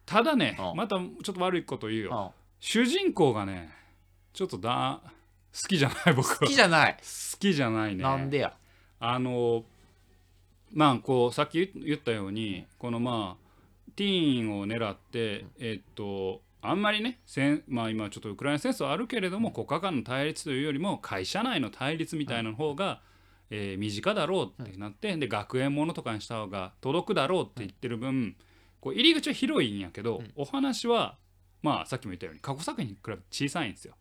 Speaker 1: ただね、
Speaker 2: うん。
Speaker 1: またちょっと悪いこと言うよ、
Speaker 2: うん。
Speaker 1: 主人公がねちょっとだ好きじゃない僕は。
Speaker 2: 好きじゃない、
Speaker 1: 好きじゃないね。
Speaker 2: なんでや。
Speaker 1: あのまあこうさっき言言ったようにこのまあティーンを狙ってえっとあんまりね戦まあ今ちょっとウクライナ戦争あるけれども国家間の対立というよりも会社内の対立みたいな方が、えー身近だろうってなってで学園ものとかにした方が届くだろうって言ってる分こう入り口は広いんやけど、お話はまあさっきも言ったように過去作品に比べて小さいんですよ。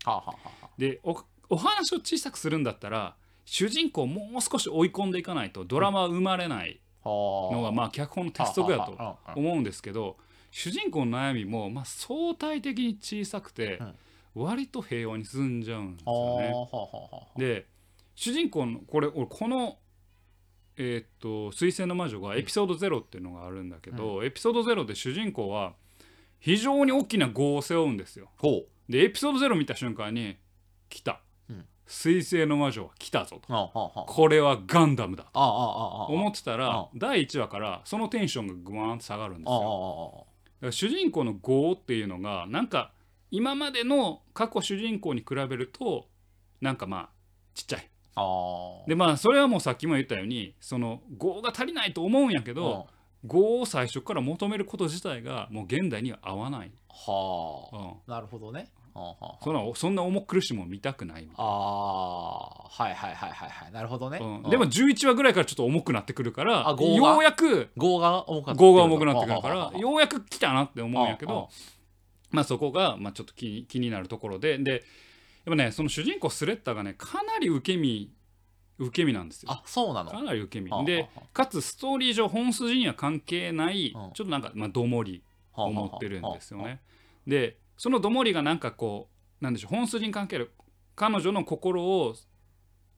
Speaker 1: でおお話を小さくするんだったら主人公をもう少し追い込んでいかないとドラマは生まれないのがまあ脚本の鉄則だと思うんですけど主人公の悩みもまあ相対的に小さくて割と平和に進んじゃうんですよね。で主人公のこれ俺この、えーっと「水星の魔女」がエピソード0っていうのがあるんだけど、エピソード0で主人公は非常に大きな業を背負うんですよ。
Speaker 2: ほ
Speaker 1: でエピソード0見た瞬間に「来た、
Speaker 2: うん
Speaker 1: 水星の魔女は来たぞ」とこれはガンダムだと。思ってた
Speaker 2: あ
Speaker 1: ら第1話からそのテンションがグワーンと下がるんですよ。
Speaker 2: あ
Speaker 1: だから主人公の業っていうのがなんか今までの過去主人公に比べるとなんかまあちっちゃい。でまあそれはもうさっきも言ったようにその業が足りないと思うんやけど業を最初から求めること自体がもう現代には合わない。
Speaker 2: はあ。
Speaker 1: うん
Speaker 2: なるほどね。はあはあはあ。
Speaker 1: そんなそんな重苦しいもん見たくないみたい
Speaker 2: ああはいはいはいはいはい。なるほどね、
Speaker 1: な、うん。
Speaker 2: うん。
Speaker 1: でも11話ぐらいからちょっと重くなってくるからようやく
Speaker 2: 業が重
Speaker 1: くなってくるからようやく来たなって思うんやけどまあそこがまあちょっと気に気になるところで。でやっぱねその主人公スレッタがねかなり受け身受け身なんですよ。
Speaker 2: あそうなの？
Speaker 1: かなり受け身。でかつストーリー上本筋には関係ない
Speaker 2: うん。
Speaker 1: ちょっとなんかまあどもり
Speaker 2: はあ
Speaker 1: を持ってるんですよね。でそのどもりがなんかこうなんでしょう本筋に関係ある彼女の心を、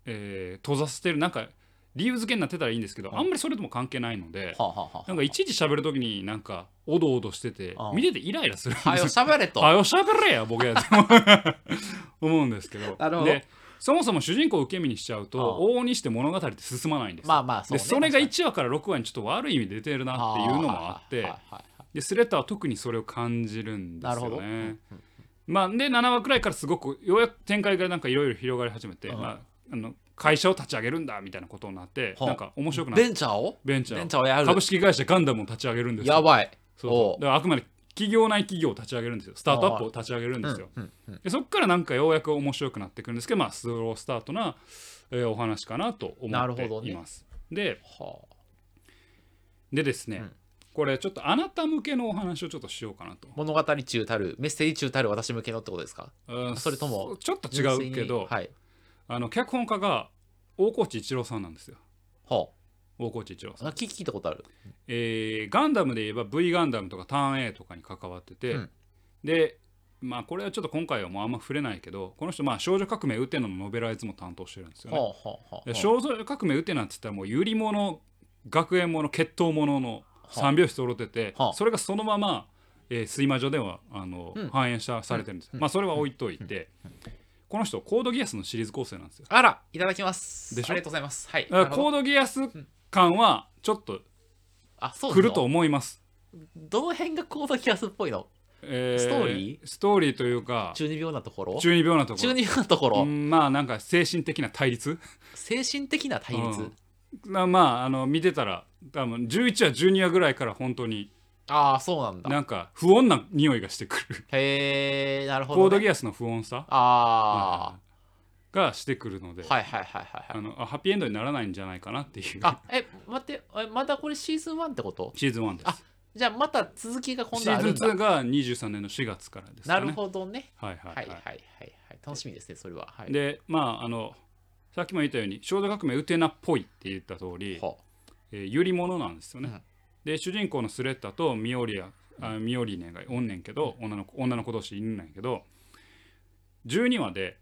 Speaker 1: えー閉ざしてるなんか理由付けになってたらいいんですけど
Speaker 2: うん
Speaker 1: あんまりそれとも関係ないのでなんかいちいち喋る時になんかおどおどしてて
Speaker 2: うん
Speaker 1: 見ててイライラするんです
Speaker 2: はよ
Speaker 1: よ。
Speaker 2: 喋れと。
Speaker 1: はよ喋れ やボケやって思うんですけど。でそもそも主人公を受け身にしちゃうと
Speaker 2: うん
Speaker 1: 往々にして物語って進まないんですよ。
Speaker 2: まあまあそう、ね、
Speaker 1: でそれが
Speaker 2: 確
Speaker 1: 1話から6話にちょっと悪い意味で出てるなっていうのもあってでスレッタは特にそれを感じるんですよね。まあ、で7話くらいからすごくようやく展開がなんかいろいろ広がり始めて、
Speaker 2: うん。
Speaker 1: まあ、あの会社を立ち上げるんだみたいなことになって
Speaker 2: はあ
Speaker 1: なんか面白くなって
Speaker 2: ベンチャーを。
Speaker 1: ベンチャー
Speaker 2: をやる。
Speaker 1: 株式会社ガンダムを立ち上げるんですよ。
Speaker 2: やばい。
Speaker 1: そうだからあくまで企業内企業を立ち上げるんですよ。スタートアップを立ち上げるんですよ、でそこからなんかようやく面白くなってくるんですけどまあスロースタートな、えーお話かなと思っています、で
Speaker 2: は
Speaker 1: でですね、
Speaker 2: うん
Speaker 1: これちょっとあなた向けのお話をちょっとしようかなと。
Speaker 2: あ、物語中たるメッセージ中たる私向けのってことですか？
Speaker 1: うん
Speaker 2: それとも
Speaker 1: ちょっと違うけど、
Speaker 2: はい。
Speaker 1: あの脚本家が大河内一郎さんなんですよ。
Speaker 2: は
Speaker 1: 大河内一郎さん。
Speaker 2: あ聞聞いたことある。
Speaker 1: えーガンダムで言えば V ガンダムとかターン A とかに関わってて、
Speaker 2: うん。
Speaker 1: でまあこれはちょっと今回はもうあんま触れないけどこの人まあ少女革命ウテナのノベライズも担当してるんですよね。
Speaker 2: はあはあはあ
Speaker 1: で少女革命ウテナって言ったらもうゆり物学園もの血統ものの三拍子揃ってて、
Speaker 2: はあ。
Speaker 1: それがそのまま、えー睡魔女ではあの、
Speaker 2: うん。
Speaker 1: 反映したされてるんですよ、
Speaker 2: うん。
Speaker 1: まあそれは置いといて、この人コードギアスのシリーズ構成なんですよ。
Speaker 2: あらいただきます。
Speaker 1: でしょ？
Speaker 2: ありがとうございます。はい。
Speaker 1: コードギアス感はちょっと
Speaker 2: あそう
Speaker 1: 来ると
Speaker 2: 思
Speaker 1: 思います。
Speaker 2: どの辺がコードギアスっぽいの？
Speaker 1: え
Speaker 2: ストーリ
Speaker 1: ー？ストーリーというか
Speaker 2: 中二病なところ？
Speaker 1: 中二病なところ。
Speaker 2: 中二病なところ、
Speaker 1: うんまあなんか精神的な対立？
Speaker 2: 精神的な対立、
Speaker 1: うんまあまああの見てたら多分11話12話ぐらいから本当に
Speaker 2: ああそうなんだ。
Speaker 1: なんか不穏な匂いがしてくる。
Speaker 2: へえなるほ
Speaker 1: コー
Speaker 2: ど、ね、
Speaker 1: ドギアスの不穏さ？
Speaker 2: あ
Speaker 1: がしてくるので、
Speaker 2: あはいはいはいはいはい。
Speaker 1: あのあハッピーエンドにならないんじゃないかなっていう。
Speaker 2: あえ待ってえまだこれシーズン1ってこと？
Speaker 1: シーズン1です。
Speaker 2: あじゃあまた続きが今
Speaker 1: シーズン
Speaker 2: 度あるんだ
Speaker 1: 2が23年の4月からですかね。
Speaker 2: なるほどね。
Speaker 1: はいはい。はい
Speaker 2: はいはいはい。楽しみですねそれは。はい。
Speaker 1: でまああのさっきも言ったように少女革命ウテナっぽいって言った通り、
Speaker 2: は
Speaker 1: えー、ゆり物なんですよね、
Speaker 2: うん。
Speaker 1: で主人公のスレッタとミオリアあミオリネがおんねんけど、女の子女の子同士いんねんけど12話で、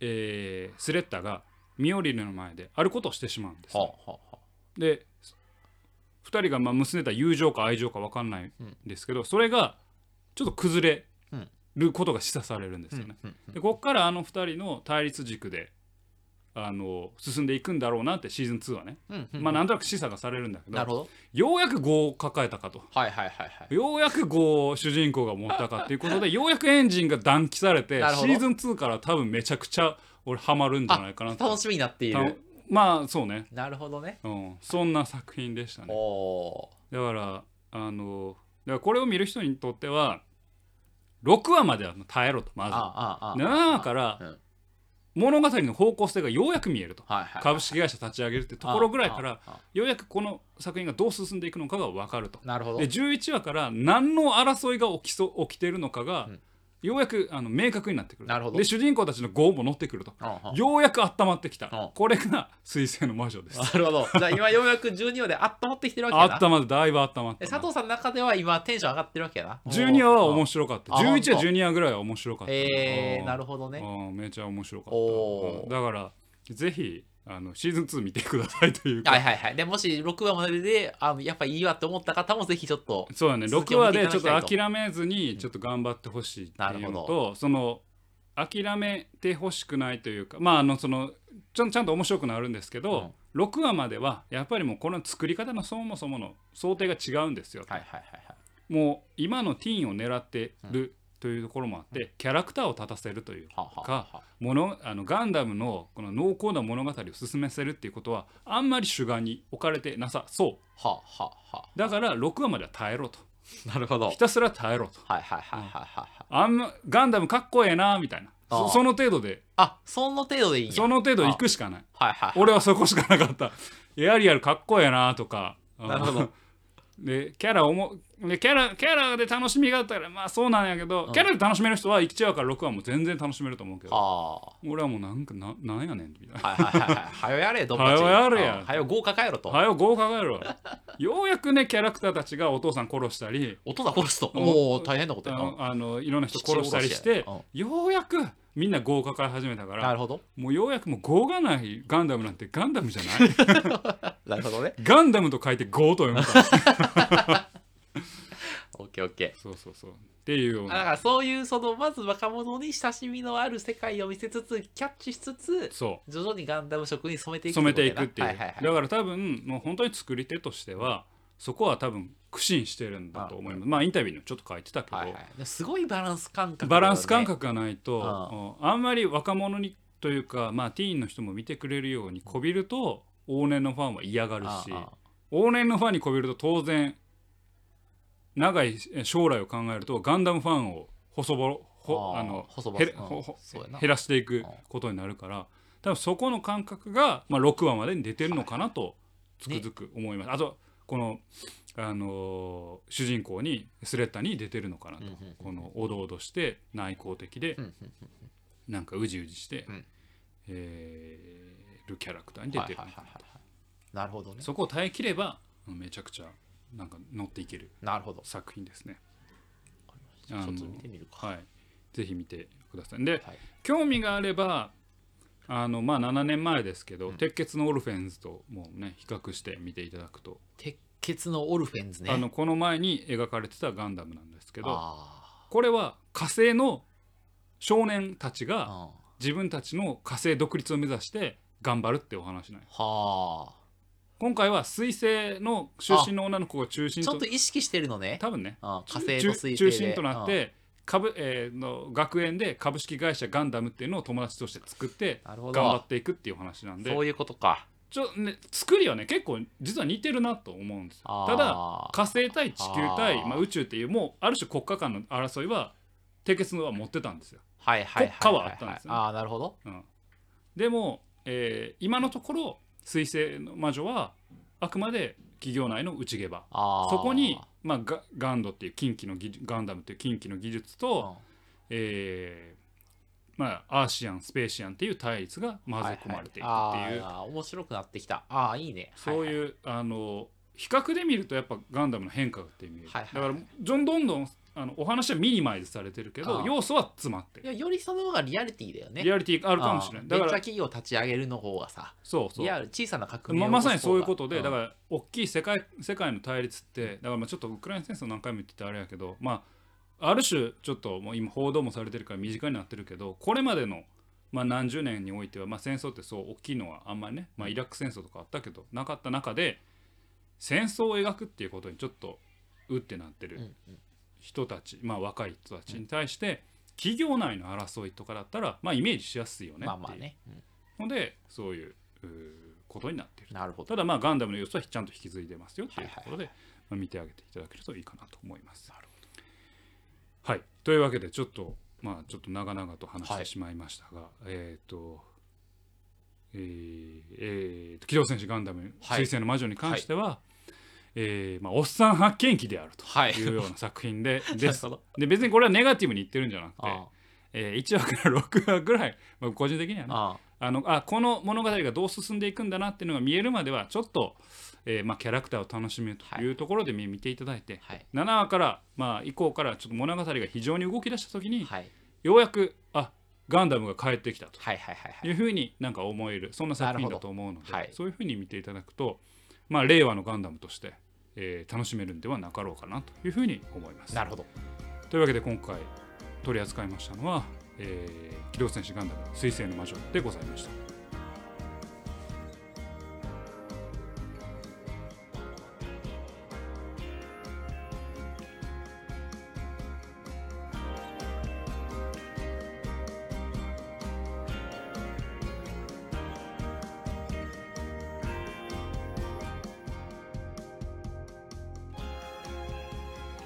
Speaker 1: えースレッタがミオリネの前であることをしてしまうんです。
Speaker 2: は
Speaker 1: ね、
Speaker 2: はは
Speaker 1: で2人がまあ結んでた友情か愛情か分かんないんですけど、それがちょっと崩れることが示唆されるんですよね、
Speaker 2: うんうん
Speaker 1: でこっからあの2人の対立軸であの進んでいくんだろうなってシーズン2はね、
Speaker 2: うんうん
Speaker 1: まあなんとなく示唆がされるんだけど
Speaker 2: なるほど。
Speaker 1: ようやく業を抱えたかと。
Speaker 2: はいはいはいはい
Speaker 1: ようやく業を主人公が持ったかっていうことで ようやくエンジンが暖気されて
Speaker 2: なるほど。
Speaker 1: シーズン2から多分めちゃくちゃ俺ハマるんじゃないかなと。
Speaker 2: 楽しみになってい
Speaker 1: た
Speaker 2: る
Speaker 1: まあそうね、
Speaker 2: なるほどね。
Speaker 1: うん、そんな作品でした
Speaker 2: お
Speaker 1: ね。
Speaker 2: お
Speaker 1: だからあのだからこれを見る人にとっては6話までは耐えろとまず。
Speaker 2: ああああ
Speaker 1: 7話から
Speaker 2: うん
Speaker 1: 物語の方向性がようやく見えると。
Speaker 2: はいはい
Speaker 1: 株式会社立ち上げるってところぐらいからようやくこの作品がどう進んでいくのかが分かると。
Speaker 2: なるほど。
Speaker 1: で11話から何の争いが起きそ起きてるのかが、
Speaker 2: うん
Speaker 1: ようやくあの明確になってくる。
Speaker 2: なるほど。
Speaker 1: で主人公たちの業も乗ってくると。ようやく温まってきた。
Speaker 2: うん
Speaker 1: これが水星の魔女です。
Speaker 2: なるほど。じゃあ今ようやく12話で温まってきてるわけやな。
Speaker 1: 温まってだいぶ温まっ
Speaker 2: え
Speaker 1: た
Speaker 2: 佐藤さんの中では今テンション上がってるわけやな。
Speaker 1: 12話は面白かった。
Speaker 2: あ
Speaker 1: 11話
Speaker 2: 本当
Speaker 1: ？12話ぐらいは面白かった。
Speaker 2: えー、な
Speaker 1: る
Speaker 2: るほどね。
Speaker 1: めちゃ面白かった。うん。だからぜひあのシーズン2見てくださいというか、
Speaker 2: はいはいはい。でもし6話までであのやっぱいいわって思った方もぜひちょっと
Speaker 1: そうだね。6
Speaker 2: 続きを見てい
Speaker 1: 話でちょっ
Speaker 2: と
Speaker 1: と諦めずにちょっと頑張ってほしいっていうの
Speaker 2: なるほ
Speaker 1: とその諦めてほしくないというかまああのそのちゃんちゃんと面白くなるんですけど、6話まではやっぱりもうこの作り方のそもそもの想定が違うんですよ、
Speaker 2: はいはいはいはい。
Speaker 1: もう今のティーンを狙ってるというところもあって、キャラクターを立たせるというか
Speaker 2: はあ
Speaker 1: ものあのガンダムのこの濃厚な物語を進めせるっていうことはあんまり主眼に置かれてなさそう。
Speaker 2: はあはあは
Speaker 1: だから6話までは耐えろと。
Speaker 2: あなるほど。
Speaker 1: ひたすら耐えろと。
Speaker 2: はいはいはいはいはいはい
Speaker 1: あんまガンダムかっこええなみたいな。そその程度で。
Speaker 2: あその程度でいい
Speaker 1: その程度行くしかない。
Speaker 2: はいはい
Speaker 1: 俺はそこしかなかった。エアリアルかっこええなとか。
Speaker 2: なるほど。
Speaker 1: でキャラおもでキャラキャラで楽しみがあったらまあそうなんやけど、
Speaker 2: うん。
Speaker 1: キャラで楽しめる人は1話から6話も全然楽しめると思うけど。
Speaker 2: は
Speaker 1: 俺はもうなんかななんやねんみたいな
Speaker 2: あはいはいはいはい。はよやれどんぱち
Speaker 1: はよやれや。
Speaker 2: うんはよ豪華かやろと。
Speaker 1: はよ豪華がえろようやくねキャラクターたちがお父さん殺したり。
Speaker 2: お父さん殺すと？
Speaker 1: うん。
Speaker 2: もう大変なことや。な
Speaker 1: あのあのいろんな人殺したりして
Speaker 2: うん。
Speaker 1: ようやくみんな豪華化始めたから。
Speaker 2: なるほど。
Speaker 1: もうようやくもう豪がないガンダムなんてガンダムじゃない。
Speaker 2: なるほどね。
Speaker 1: ガンダムと書いて豪と読むから
Speaker 2: ケーオッケ
Speaker 1: そうそうそう。っていうような。
Speaker 2: だからそういうそのまず若者に親しみのある世界を見せつつキャッチしつつ
Speaker 1: そ
Speaker 2: 徐々にガンダム色に染めていうく
Speaker 1: 染めていくっていう、
Speaker 2: はいはいはい。
Speaker 1: だから多分もう本当に作り手としてはそこは多分苦心してるんだと思います。まあインタビューにもちょっと書いてたけど、
Speaker 2: はいはい。ですごいバランス感覚だよね。
Speaker 1: バランス感覚がないと、
Speaker 2: あ
Speaker 1: うん。あんまり若者にというか、まあ、ティーンの人も見てくれるようにこびると往年のファンは嫌がるし
Speaker 2: ああ。
Speaker 1: 往年のファンにこびると当然長い将来を考えるとガンダムファンを細ぼほ
Speaker 2: あ
Speaker 1: の減らしていくことになるから多分そこの感覚が、まあ、6話までに出てるのかなとつくづく思います。あとこのあのー主人公にスレッタに出てるのかなと、
Speaker 2: うんうんうん
Speaker 1: このおどおどして内向的で、
Speaker 2: うんうんうん
Speaker 1: なんかうじうじして、
Speaker 2: うん
Speaker 1: えーるキャラクターに出てる、
Speaker 2: はいはいはいはいなるほどね。
Speaker 1: そこを耐えきればめちゃくちゃなんか乗っていける
Speaker 2: なるほど。
Speaker 1: 作品ですね。
Speaker 2: ちょっと見てみるか。
Speaker 1: はい、ぜひ見てください。で、
Speaker 2: はい。
Speaker 1: 興味があればあのまあ7年前ですけど、
Speaker 2: うん。
Speaker 1: 鉄血のオルフェンズともうね比較して見ていただくと、
Speaker 2: 鉄血のオルフェンズね。
Speaker 1: あのこの前に描かれてたガンダムなんですけど
Speaker 2: あ
Speaker 1: これは火星の少年たち
Speaker 2: ー
Speaker 1: が
Speaker 2: うん。
Speaker 1: 自分たちの火星独立を目指して頑張るってお話なんよ
Speaker 2: はあ
Speaker 1: 今回は水星の出身の女の子が中心と
Speaker 2: ちょっと意識してるのね。
Speaker 1: 多分ね。
Speaker 2: うん火星と水星で。
Speaker 1: 中心となって株、えーの学園で株式会社ガンダムっていうのを友達として作って頑張っていくっていうお話なんで。
Speaker 2: そういうことか。
Speaker 1: ちょ、ね、作りはね結構実は似てるなと思うんですよ。ただ火星対地球対まあ、宇宙っていうもうある種国家間の争いは鉄血のは持ってたんですよ、
Speaker 2: はいはいはい
Speaker 1: 国家はあったんですよね。
Speaker 2: ああなるほど。
Speaker 1: うん、でも、えー今のところ水星の魔女はあくまで企業内の内ゲバ
Speaker 2: あー。
Speaker 1: そこに、まあ、ガガンドっていう近畿のガンダムっていう近畿の技術と、えーまあ、アーシアンスペーシアンっていう対立が混ぜ込まれていくっていう、
Speaker 2: はいはい。面白くなってきた。ああいいね。う
Speaker 1: そういう、あの比較で見るとやっぱガンダムの変化がって見える、
Speaker 2: はいはい
Speaker 1: だからどんどんどんあのお話はミニマイズされてるけど要素は詰まってる。
Speaker 2: いやよりその方がリアリティだよね
Speaker 1: リアリティがあるかもしれないだから
Speaker 2: ベンチャー企業立ち上げるの方がさ
Speaker 1: そうそう。
Speaker 2: リアル小さな革命
Speaker 1: ま
Speaker 2: を
Speaker 1: まさにそういうことで、
Speaker 2: ん
Speaker 1: だから大きい世界世界の対立ってだからまあちょっとウクライナ戦争何回も言っててあれやけどまあある種ちょっともう今報道もされてるから身近になってるけどこれまでの、まあ、何十年においては、まあ、戦争ってそう大きいのはあんまりね、まあ、イラク戦争とかあったけどなかった中で戦争を描くっていうことにちょっとうってなってる。
Speaker 2: うんうん
Speaker 1: 人たち、まあ、若い人たちに対して企業内の争いとかだったら、まあ、イメージしやすいよね
Speaker 2: まあまあね。う。ん。
Speaker 1: のでそういうことになっている。
Speaker 2: なるほど。
Speaker 1: ただまあガンダムの要素はちゃんと引き継いでますよっていうところで、まあ、見てあげていただけるといいかなと思います。はい。というわけでちょっとまあちょっと長々と話してしまいましたが、えっ、とえーえーと機動戦士ガンダム
Speaker 2: はい。
Speaker 1: 水星の魔女に関しては、えーまあ、おっさん発見記である
Speaker 2: はい。
Speaker 1: というような作品で
Speaker 2: な
Speaker 1: ですで別にこれはネガティブに言ってるんじゃなくて、
Speaker 2: あ
Speaker 1: えー1話から6話ぐらい、まあ、個人的にはね
Speaker 2: あ
Speaker 1: あ。のあこの物語がどう進んでいくんだなっていうのが見えるまではちょっと、えーまあ、キャラクターを楽しめるとい。うところで見見ていただいて、
Speaker 2: はい。
Speaker 1: 7話から、まあ、以降からちょっと物語が非常に動き出した時に、
Speaker 2: はい。
Speaker 1: ようやくあガンダムが帰ってきたと
Speaker 2: はいはいはいはい。
Speaker 1: いうふうになんか思えるそんな作品だと思うので、そういうふうに見ていただくと、まあ、令和のガンダムとして、えー楽しめるんではなかろうかなというふうに思います。
Speaker 2: なるほど
Speaker 1: というわけで今回取り扱いましたのは「えー機動戦士ガンダム水星の魔女」でございました。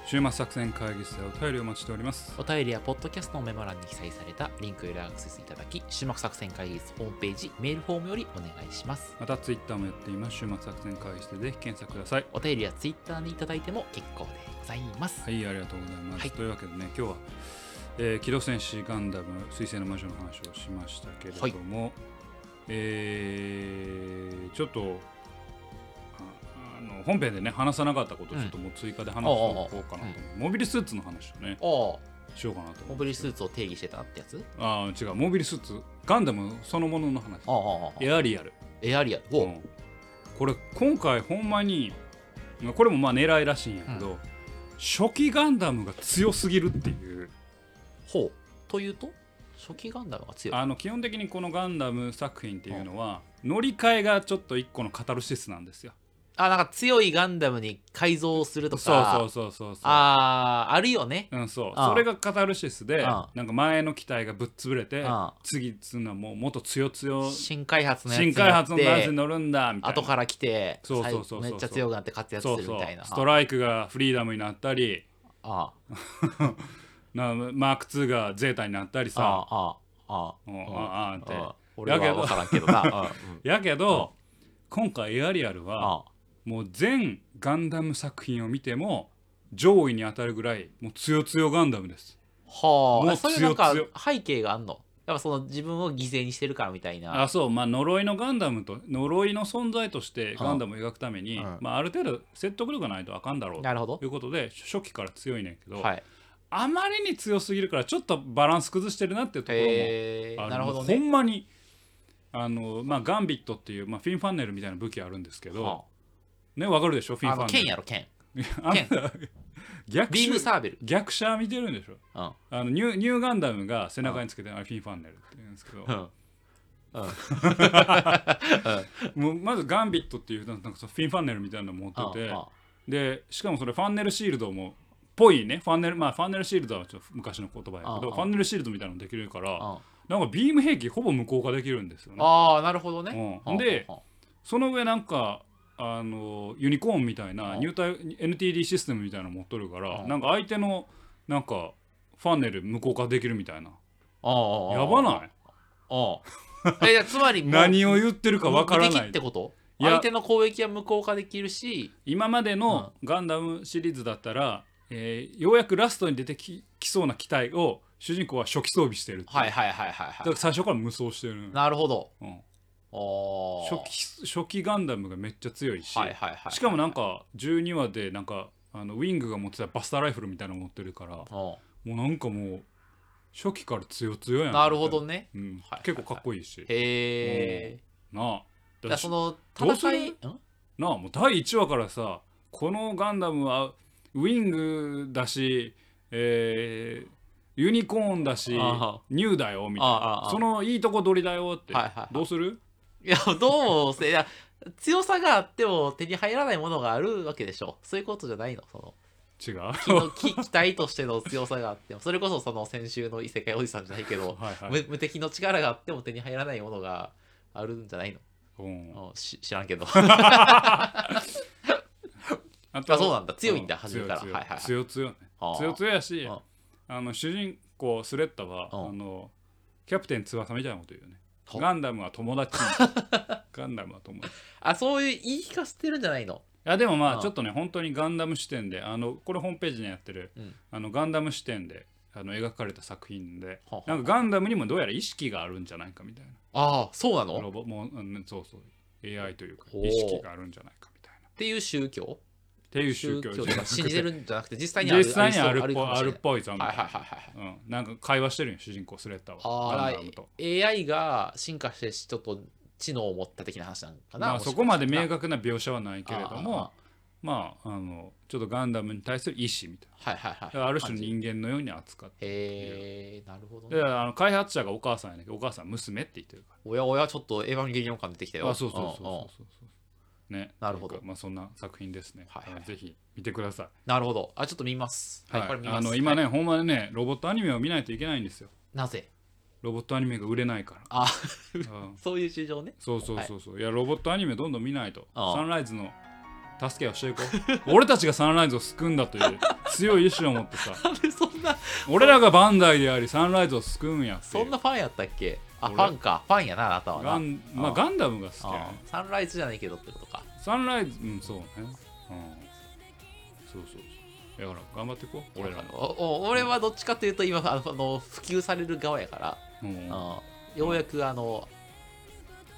Speaker 1: 週末作戦会議室でお便りをお待ちしております。
Speaker 2: お便りはポッドキャストのメモ欄に記載されたリンクよりアクセスいただき終幕作戦会議室ホームページメールフォームよりお願いします
Speaker 1: またツイッターもやっています。週末作戦会議室でぜひ検索ください。
Speaker 2: お便りはツイッターにいただいても結構でございます、
Speaker 1: はい、ありがとうございます。
Speaker 2: はい
Speaker 1: というわけでね、今日は、えー機動戦士ガンダム水星の魔女の話をしましたけれども、えーちょっと本編でね話さなかったことをちょっともう追加で話しておこうかなと、モビルスーツの話をね
Speaker 2: お
Speaker 1: しようかなと思
Speaker 2: モビルスーツを定義してたってやつ？
Speaker 1: ああ違う。モビルスーツガンダムそのものの話。エアリアル、
Speaker 2: エアリアル？お
Speaker 1: う。ん。これ今回ほんまにまあこれもまあ狙いらしいんやけど、初期ガンダムが強すぎるっていう。
Speaker 2: ほう。というと？初期ガンダムが強い。
Speaker 1: あの基本的にこのガンダム作品っていうのは乗り換えがちょっと一個のカタルシスなんですよ。
Speaker 2: あなんか強いガンダムに改造すると
Speaker 1: そう
Speaker 2: か
Speaker 1: そうそうそうそう。
Speaker 2: あーあるよね。
Speaker 1: うん、そう。
Speaker 2: ああ
Speaker 1: それがカタルシスで
Speaker 2: ああ
Speaker 1: なんか前の機体がぶっ潰れて
Speaker 2: ああ
Speaker 1: 次っつうのはもうもっと強強
Speaker 2: 新開発のやつに
Speaker 1: 新開発のやつに
Speaker 2: て
Speaker 1: 乗るんだみたいな。
Speaker 2: 後から来て
Speaker 1: そうそうそうそう。
Speaker 2: 最めっちゃ強くなって活躍するみたいな。
Speaker 1: ストライクがフリーダムになったり
Speaker 2: あ
Speaker 1: なマーク2がゼータになったり
Speaker 2: あ
Speaker 1: さ
Speaker 2: あああ
Speaker 1: うんああって。
Speaker 2: あ俺は分からんけどな。あ
Speaker 1: やけど今回エアリアル
Speaker 2: あ
Speaker 1: は
Speaker 2: あ
Speaker 1: もう全ガンダム作品を見ても上位に当たるぐらいもう強強ガンダムです。
Speaker 2: は
Speaker 1: もう
Speaker 2: あそういうなんか
Speaker 1: 強
Speaker 2: 背景があんの？やっぱその自分を犠牲にしてるからみたいな。
Speaker 1: あそう。まあ呪いのガンダムと呪いの存在としてガンダムを描くために
Speaker 2: うん
Speaker 1: まあ、ある程度説得力がないとあかんだろう
Speaker 2: なるほど。
Speaker 1: ということで初期から強いねんけど、
Speaker 2: はい。
Speaker 1: あまりに強すぎるからちょっとバランス崩してるなっていうところも
Speaker 2: なるほどね。
Speaker 1: んまにあの、まあ、ガンビットっていう、まあ、フィンファンネルみたいな武器あるんですけど、
Speaker 2: は
Speaker 1: ねわかるでしょ？フィンファンネル
Speaker 2: やろ剣。
Speaker 1: あんた逆
Speaker 2: ビーム
Speaker 1: 襲
Speaker 2: サーベル。
Speaker 1: 逆射見てるんでしょ？
Speaker 2: うん。
Speaker 1: あのニューニューガンダムが背中につけてあれフィンファンネルって言うんですけど、
Speaker 2: うん。
Speaker 1: もうまずガンビットっていうなんかそのフィンファンネルみたいなの持ってて。でしかもそれファンネルシールドもぽいね。ファンネルまあファンネルシールドはちょっと昔の言葉やけどファンネルシールドみたいなのできるから
Speaker 2: あ
Speaker 1: なんかビーム兵器ほぼ無効化できるんですよね。
Speaker 2: ああなるほどね。
Speaker 1: うん。で
Speaker 2: は
Speaker 1: その上なんかあのユニコーンみたいな
Speaker 2: あ
Speaker 1: 入隊 NTD システムみたいなの持っとるから
Speaker 2: あ
Speaker 1: なんか相手のなんかファンネル無効化できるみたいな。
Speaker 2: あああ
Speaker 1: やばない？
Speaker 2: ああ。えじゃあつまり
Speaker 1: 何を言ってるかわからない。
Speaker 2: てこと？
Speaker 1: いや
Speaker 2: 相手の攻撃は無効化できるし
Speaker 1: 今までのガンダムシリーズだったら、えーようやくラストに出てききそうな機体を主人公は初期装備してるって
Speaker 2: はいはいはいはい
Speaker 1: だ
Speaker 2: はい。
Speaker 1: から最初から無双してる、
Speaker 2: なるほど。
Speaker 1: うん、初期初期ガンダムがめっちゃ強いし、
Speaker 2: はいはいはい。
Speaker 1: しかもなんか12話でなんかあのウィングが持ってたバスターライフルみたいなの持ってるからも
Speaker 2: う
Speaker 1: うなんかもう初期から強強やん
Speaker 2: んなるほどね。
Speaker 1: うん。
Speaker 2: はい
Speaker 1: 結構かっこいいし、
Speaker 2: へえ
Speaker 1: なあ。
Speaker 2: だその
Speaker 1: どうする？
Speaker 2: 戦いん？
Speaker 1: なあもう第1話からさこのガンダムはウィングだし、えーユニコーンだしニューだよみたいな。そのいいとこ取りだよって、
Speaker 2: はいはいはい。
Speaker 1: どうする？
Speaker 2: いやどうせいや強さがあっても手に入らないものがあるわけでしょ。そういうことじゃないのその。
Speaker 1: 違う。
Speaker 2: 機の機機体としての強さがあっても。それこそその先週の異世界おじさんじゃないけど、
Speaker 1: はいはい、
Speaker 2: 無無敵の力があっても手に入らないものがあるんじゃないの？
Speaker 1: うん。
Speaker 2: 知らんけど。
Speaker 1: あ
Speaker 2: あそうなんだ。強いんだ
Speaker 1: う
Speaker 2: 初めから。
Speaker 1: 強い
Speaker 2: はい。はいはい
Speaker 1: 強い。強い。ね強強やし
Speaker 2: うん。
Speaker 1: あの主人公スレッタは
Speaker 2: うん。
Speaker 1: あのキャプテン翼みたいなこと言うよね。
Speaker 2: ほ
Speaker 1: ガンダムは友達。ガンダムは友達。い
Speaker 2: あそういう言い聞かせてるんじゃないの？
Speaker 1: やでもま
Speaker 2: うん。
Speaker 1: あちょっとね本当にガンダム視点であのこれホームページにやってる、
Speaker 2: うん。
Speaker 1: あのガンダム視点であの描かれた作品でなんかガンダムにもどうやら意識があるんじゃないかみたいな。
Speaker 2: ああそうなの？っ
Speaker 1: ロボもう、うん、そうそう。AI というか意識があるんじゃないかみたいな。
Speaker 2: ていう宗教？
Speaker 1: っっていう宗教
Speaker 2: とか信じてるんじゃなくて実際にある
Speaker 1: 実際にあるっぽいあるっぽいぞみた
Speaker 2: はいはいはいはい。
Speaker 1: うん、なんか会話してるんよ主人公スレッタは。
Speaker 2: あ
Speaker 1: ガンダムと。
Speaker 2: あ AI が進化してちょっと知能を持った的な話なのかな、
Speaker 1: まあ、そこまで明確な描写はないけれど
Speaker 2: あ
Speaker 1: もまああのちょっとガンダムに対する意志みたい
Speaker 2: はいはいはい
Speaker 1: ある種人間のように扱って
Speaker 2: へえなるほど
Speaker 1: で
Speaker 2: ね
Speaker 1: あの開発者がお母さんやねお母さん娘って言ってるか
Speaker 2: おやおやちょっとエヴァンゲリオン感出てきたよ。
Speaker 1: らあそうそうそう
Speaker 2: うんうん
Speaker 1: そう。そうね。
Speaker 2: なるほど。
Speaker 1: まあそんな作品ですね、
Speaker 2: はいはい。
Speaker 1: ぜひ見てください。
Speaker 2: なるほど。あちょっと見ます。はい、これ見ます。
Speaker 1: あの今ね、
Speaker 2: はい。
Speaker 1: ほんまにねロボットアニメを見ないといけないんですよ。
Speaker 2: なぜ？
Speaker 1: ロボットアニメが売れないから、
Speaker 2: あ
Speaker 1: うん。
Speaker 2: そういう事情ね。
Speaker 1: そうそうそうそう、い、やロボットアニメどんどん見ないと。サンライズの助けをしていこう。俺たちがサンライズを救うんだという 強い意志を持ってさ。俺らがバンダイでありサンライズを救うんや
Speaker 2: そんなファンやったっけ？あフ
Speaker 1: 俺
Speaker 2: ァンか。ファンやなあなたはな。
Speaker 1: ガン,、まあ、
Speaker 2: あ。
Speaker 1: ガンダムが好きや
Speaker 2: あ
Speaker 1: ね
Speaker 2: サンライズじゃないけどってことか。
Speaker 1: サンライズうんそうね。うん。そうそうそう。だから頑張っていこう。俺らも、
Speaker 2: おお俺はどっちかというと今あのあの普及される側やから、
Speaker 1: うん、
Speaker 2: あようやくあの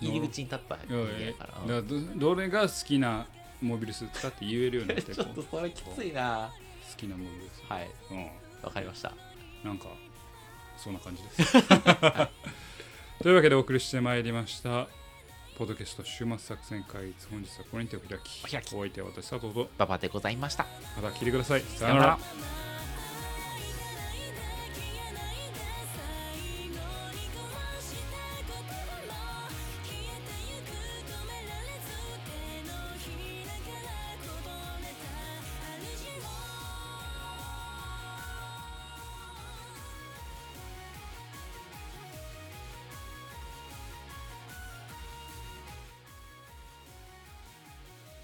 Speaker 2: 入り口に立った人
Speaker 1: いや
Speaker 2: 間やから。
Speaker 1: いやだからどどれが好きなモビルスーツかって言えるようになってい
Speaker 2: ちょっとそれきついな。
Speaker 1: 好きなモビルスー
Speaker 2: はい。
Speaker 1: ツうん。
Speaker 2: わかりました。
Speaker 1: なんかそんな感じです。というわけでお送りしてまいりました。ポッドキャスト週末作戦会議本日はこれにてお開き。
Speaker 2: お開き
Speaker 1: お相手は私佐藤と
Speaker 2: ババでございました
Speaker 1: また聞いてください。さ
Speaker 2: さようなら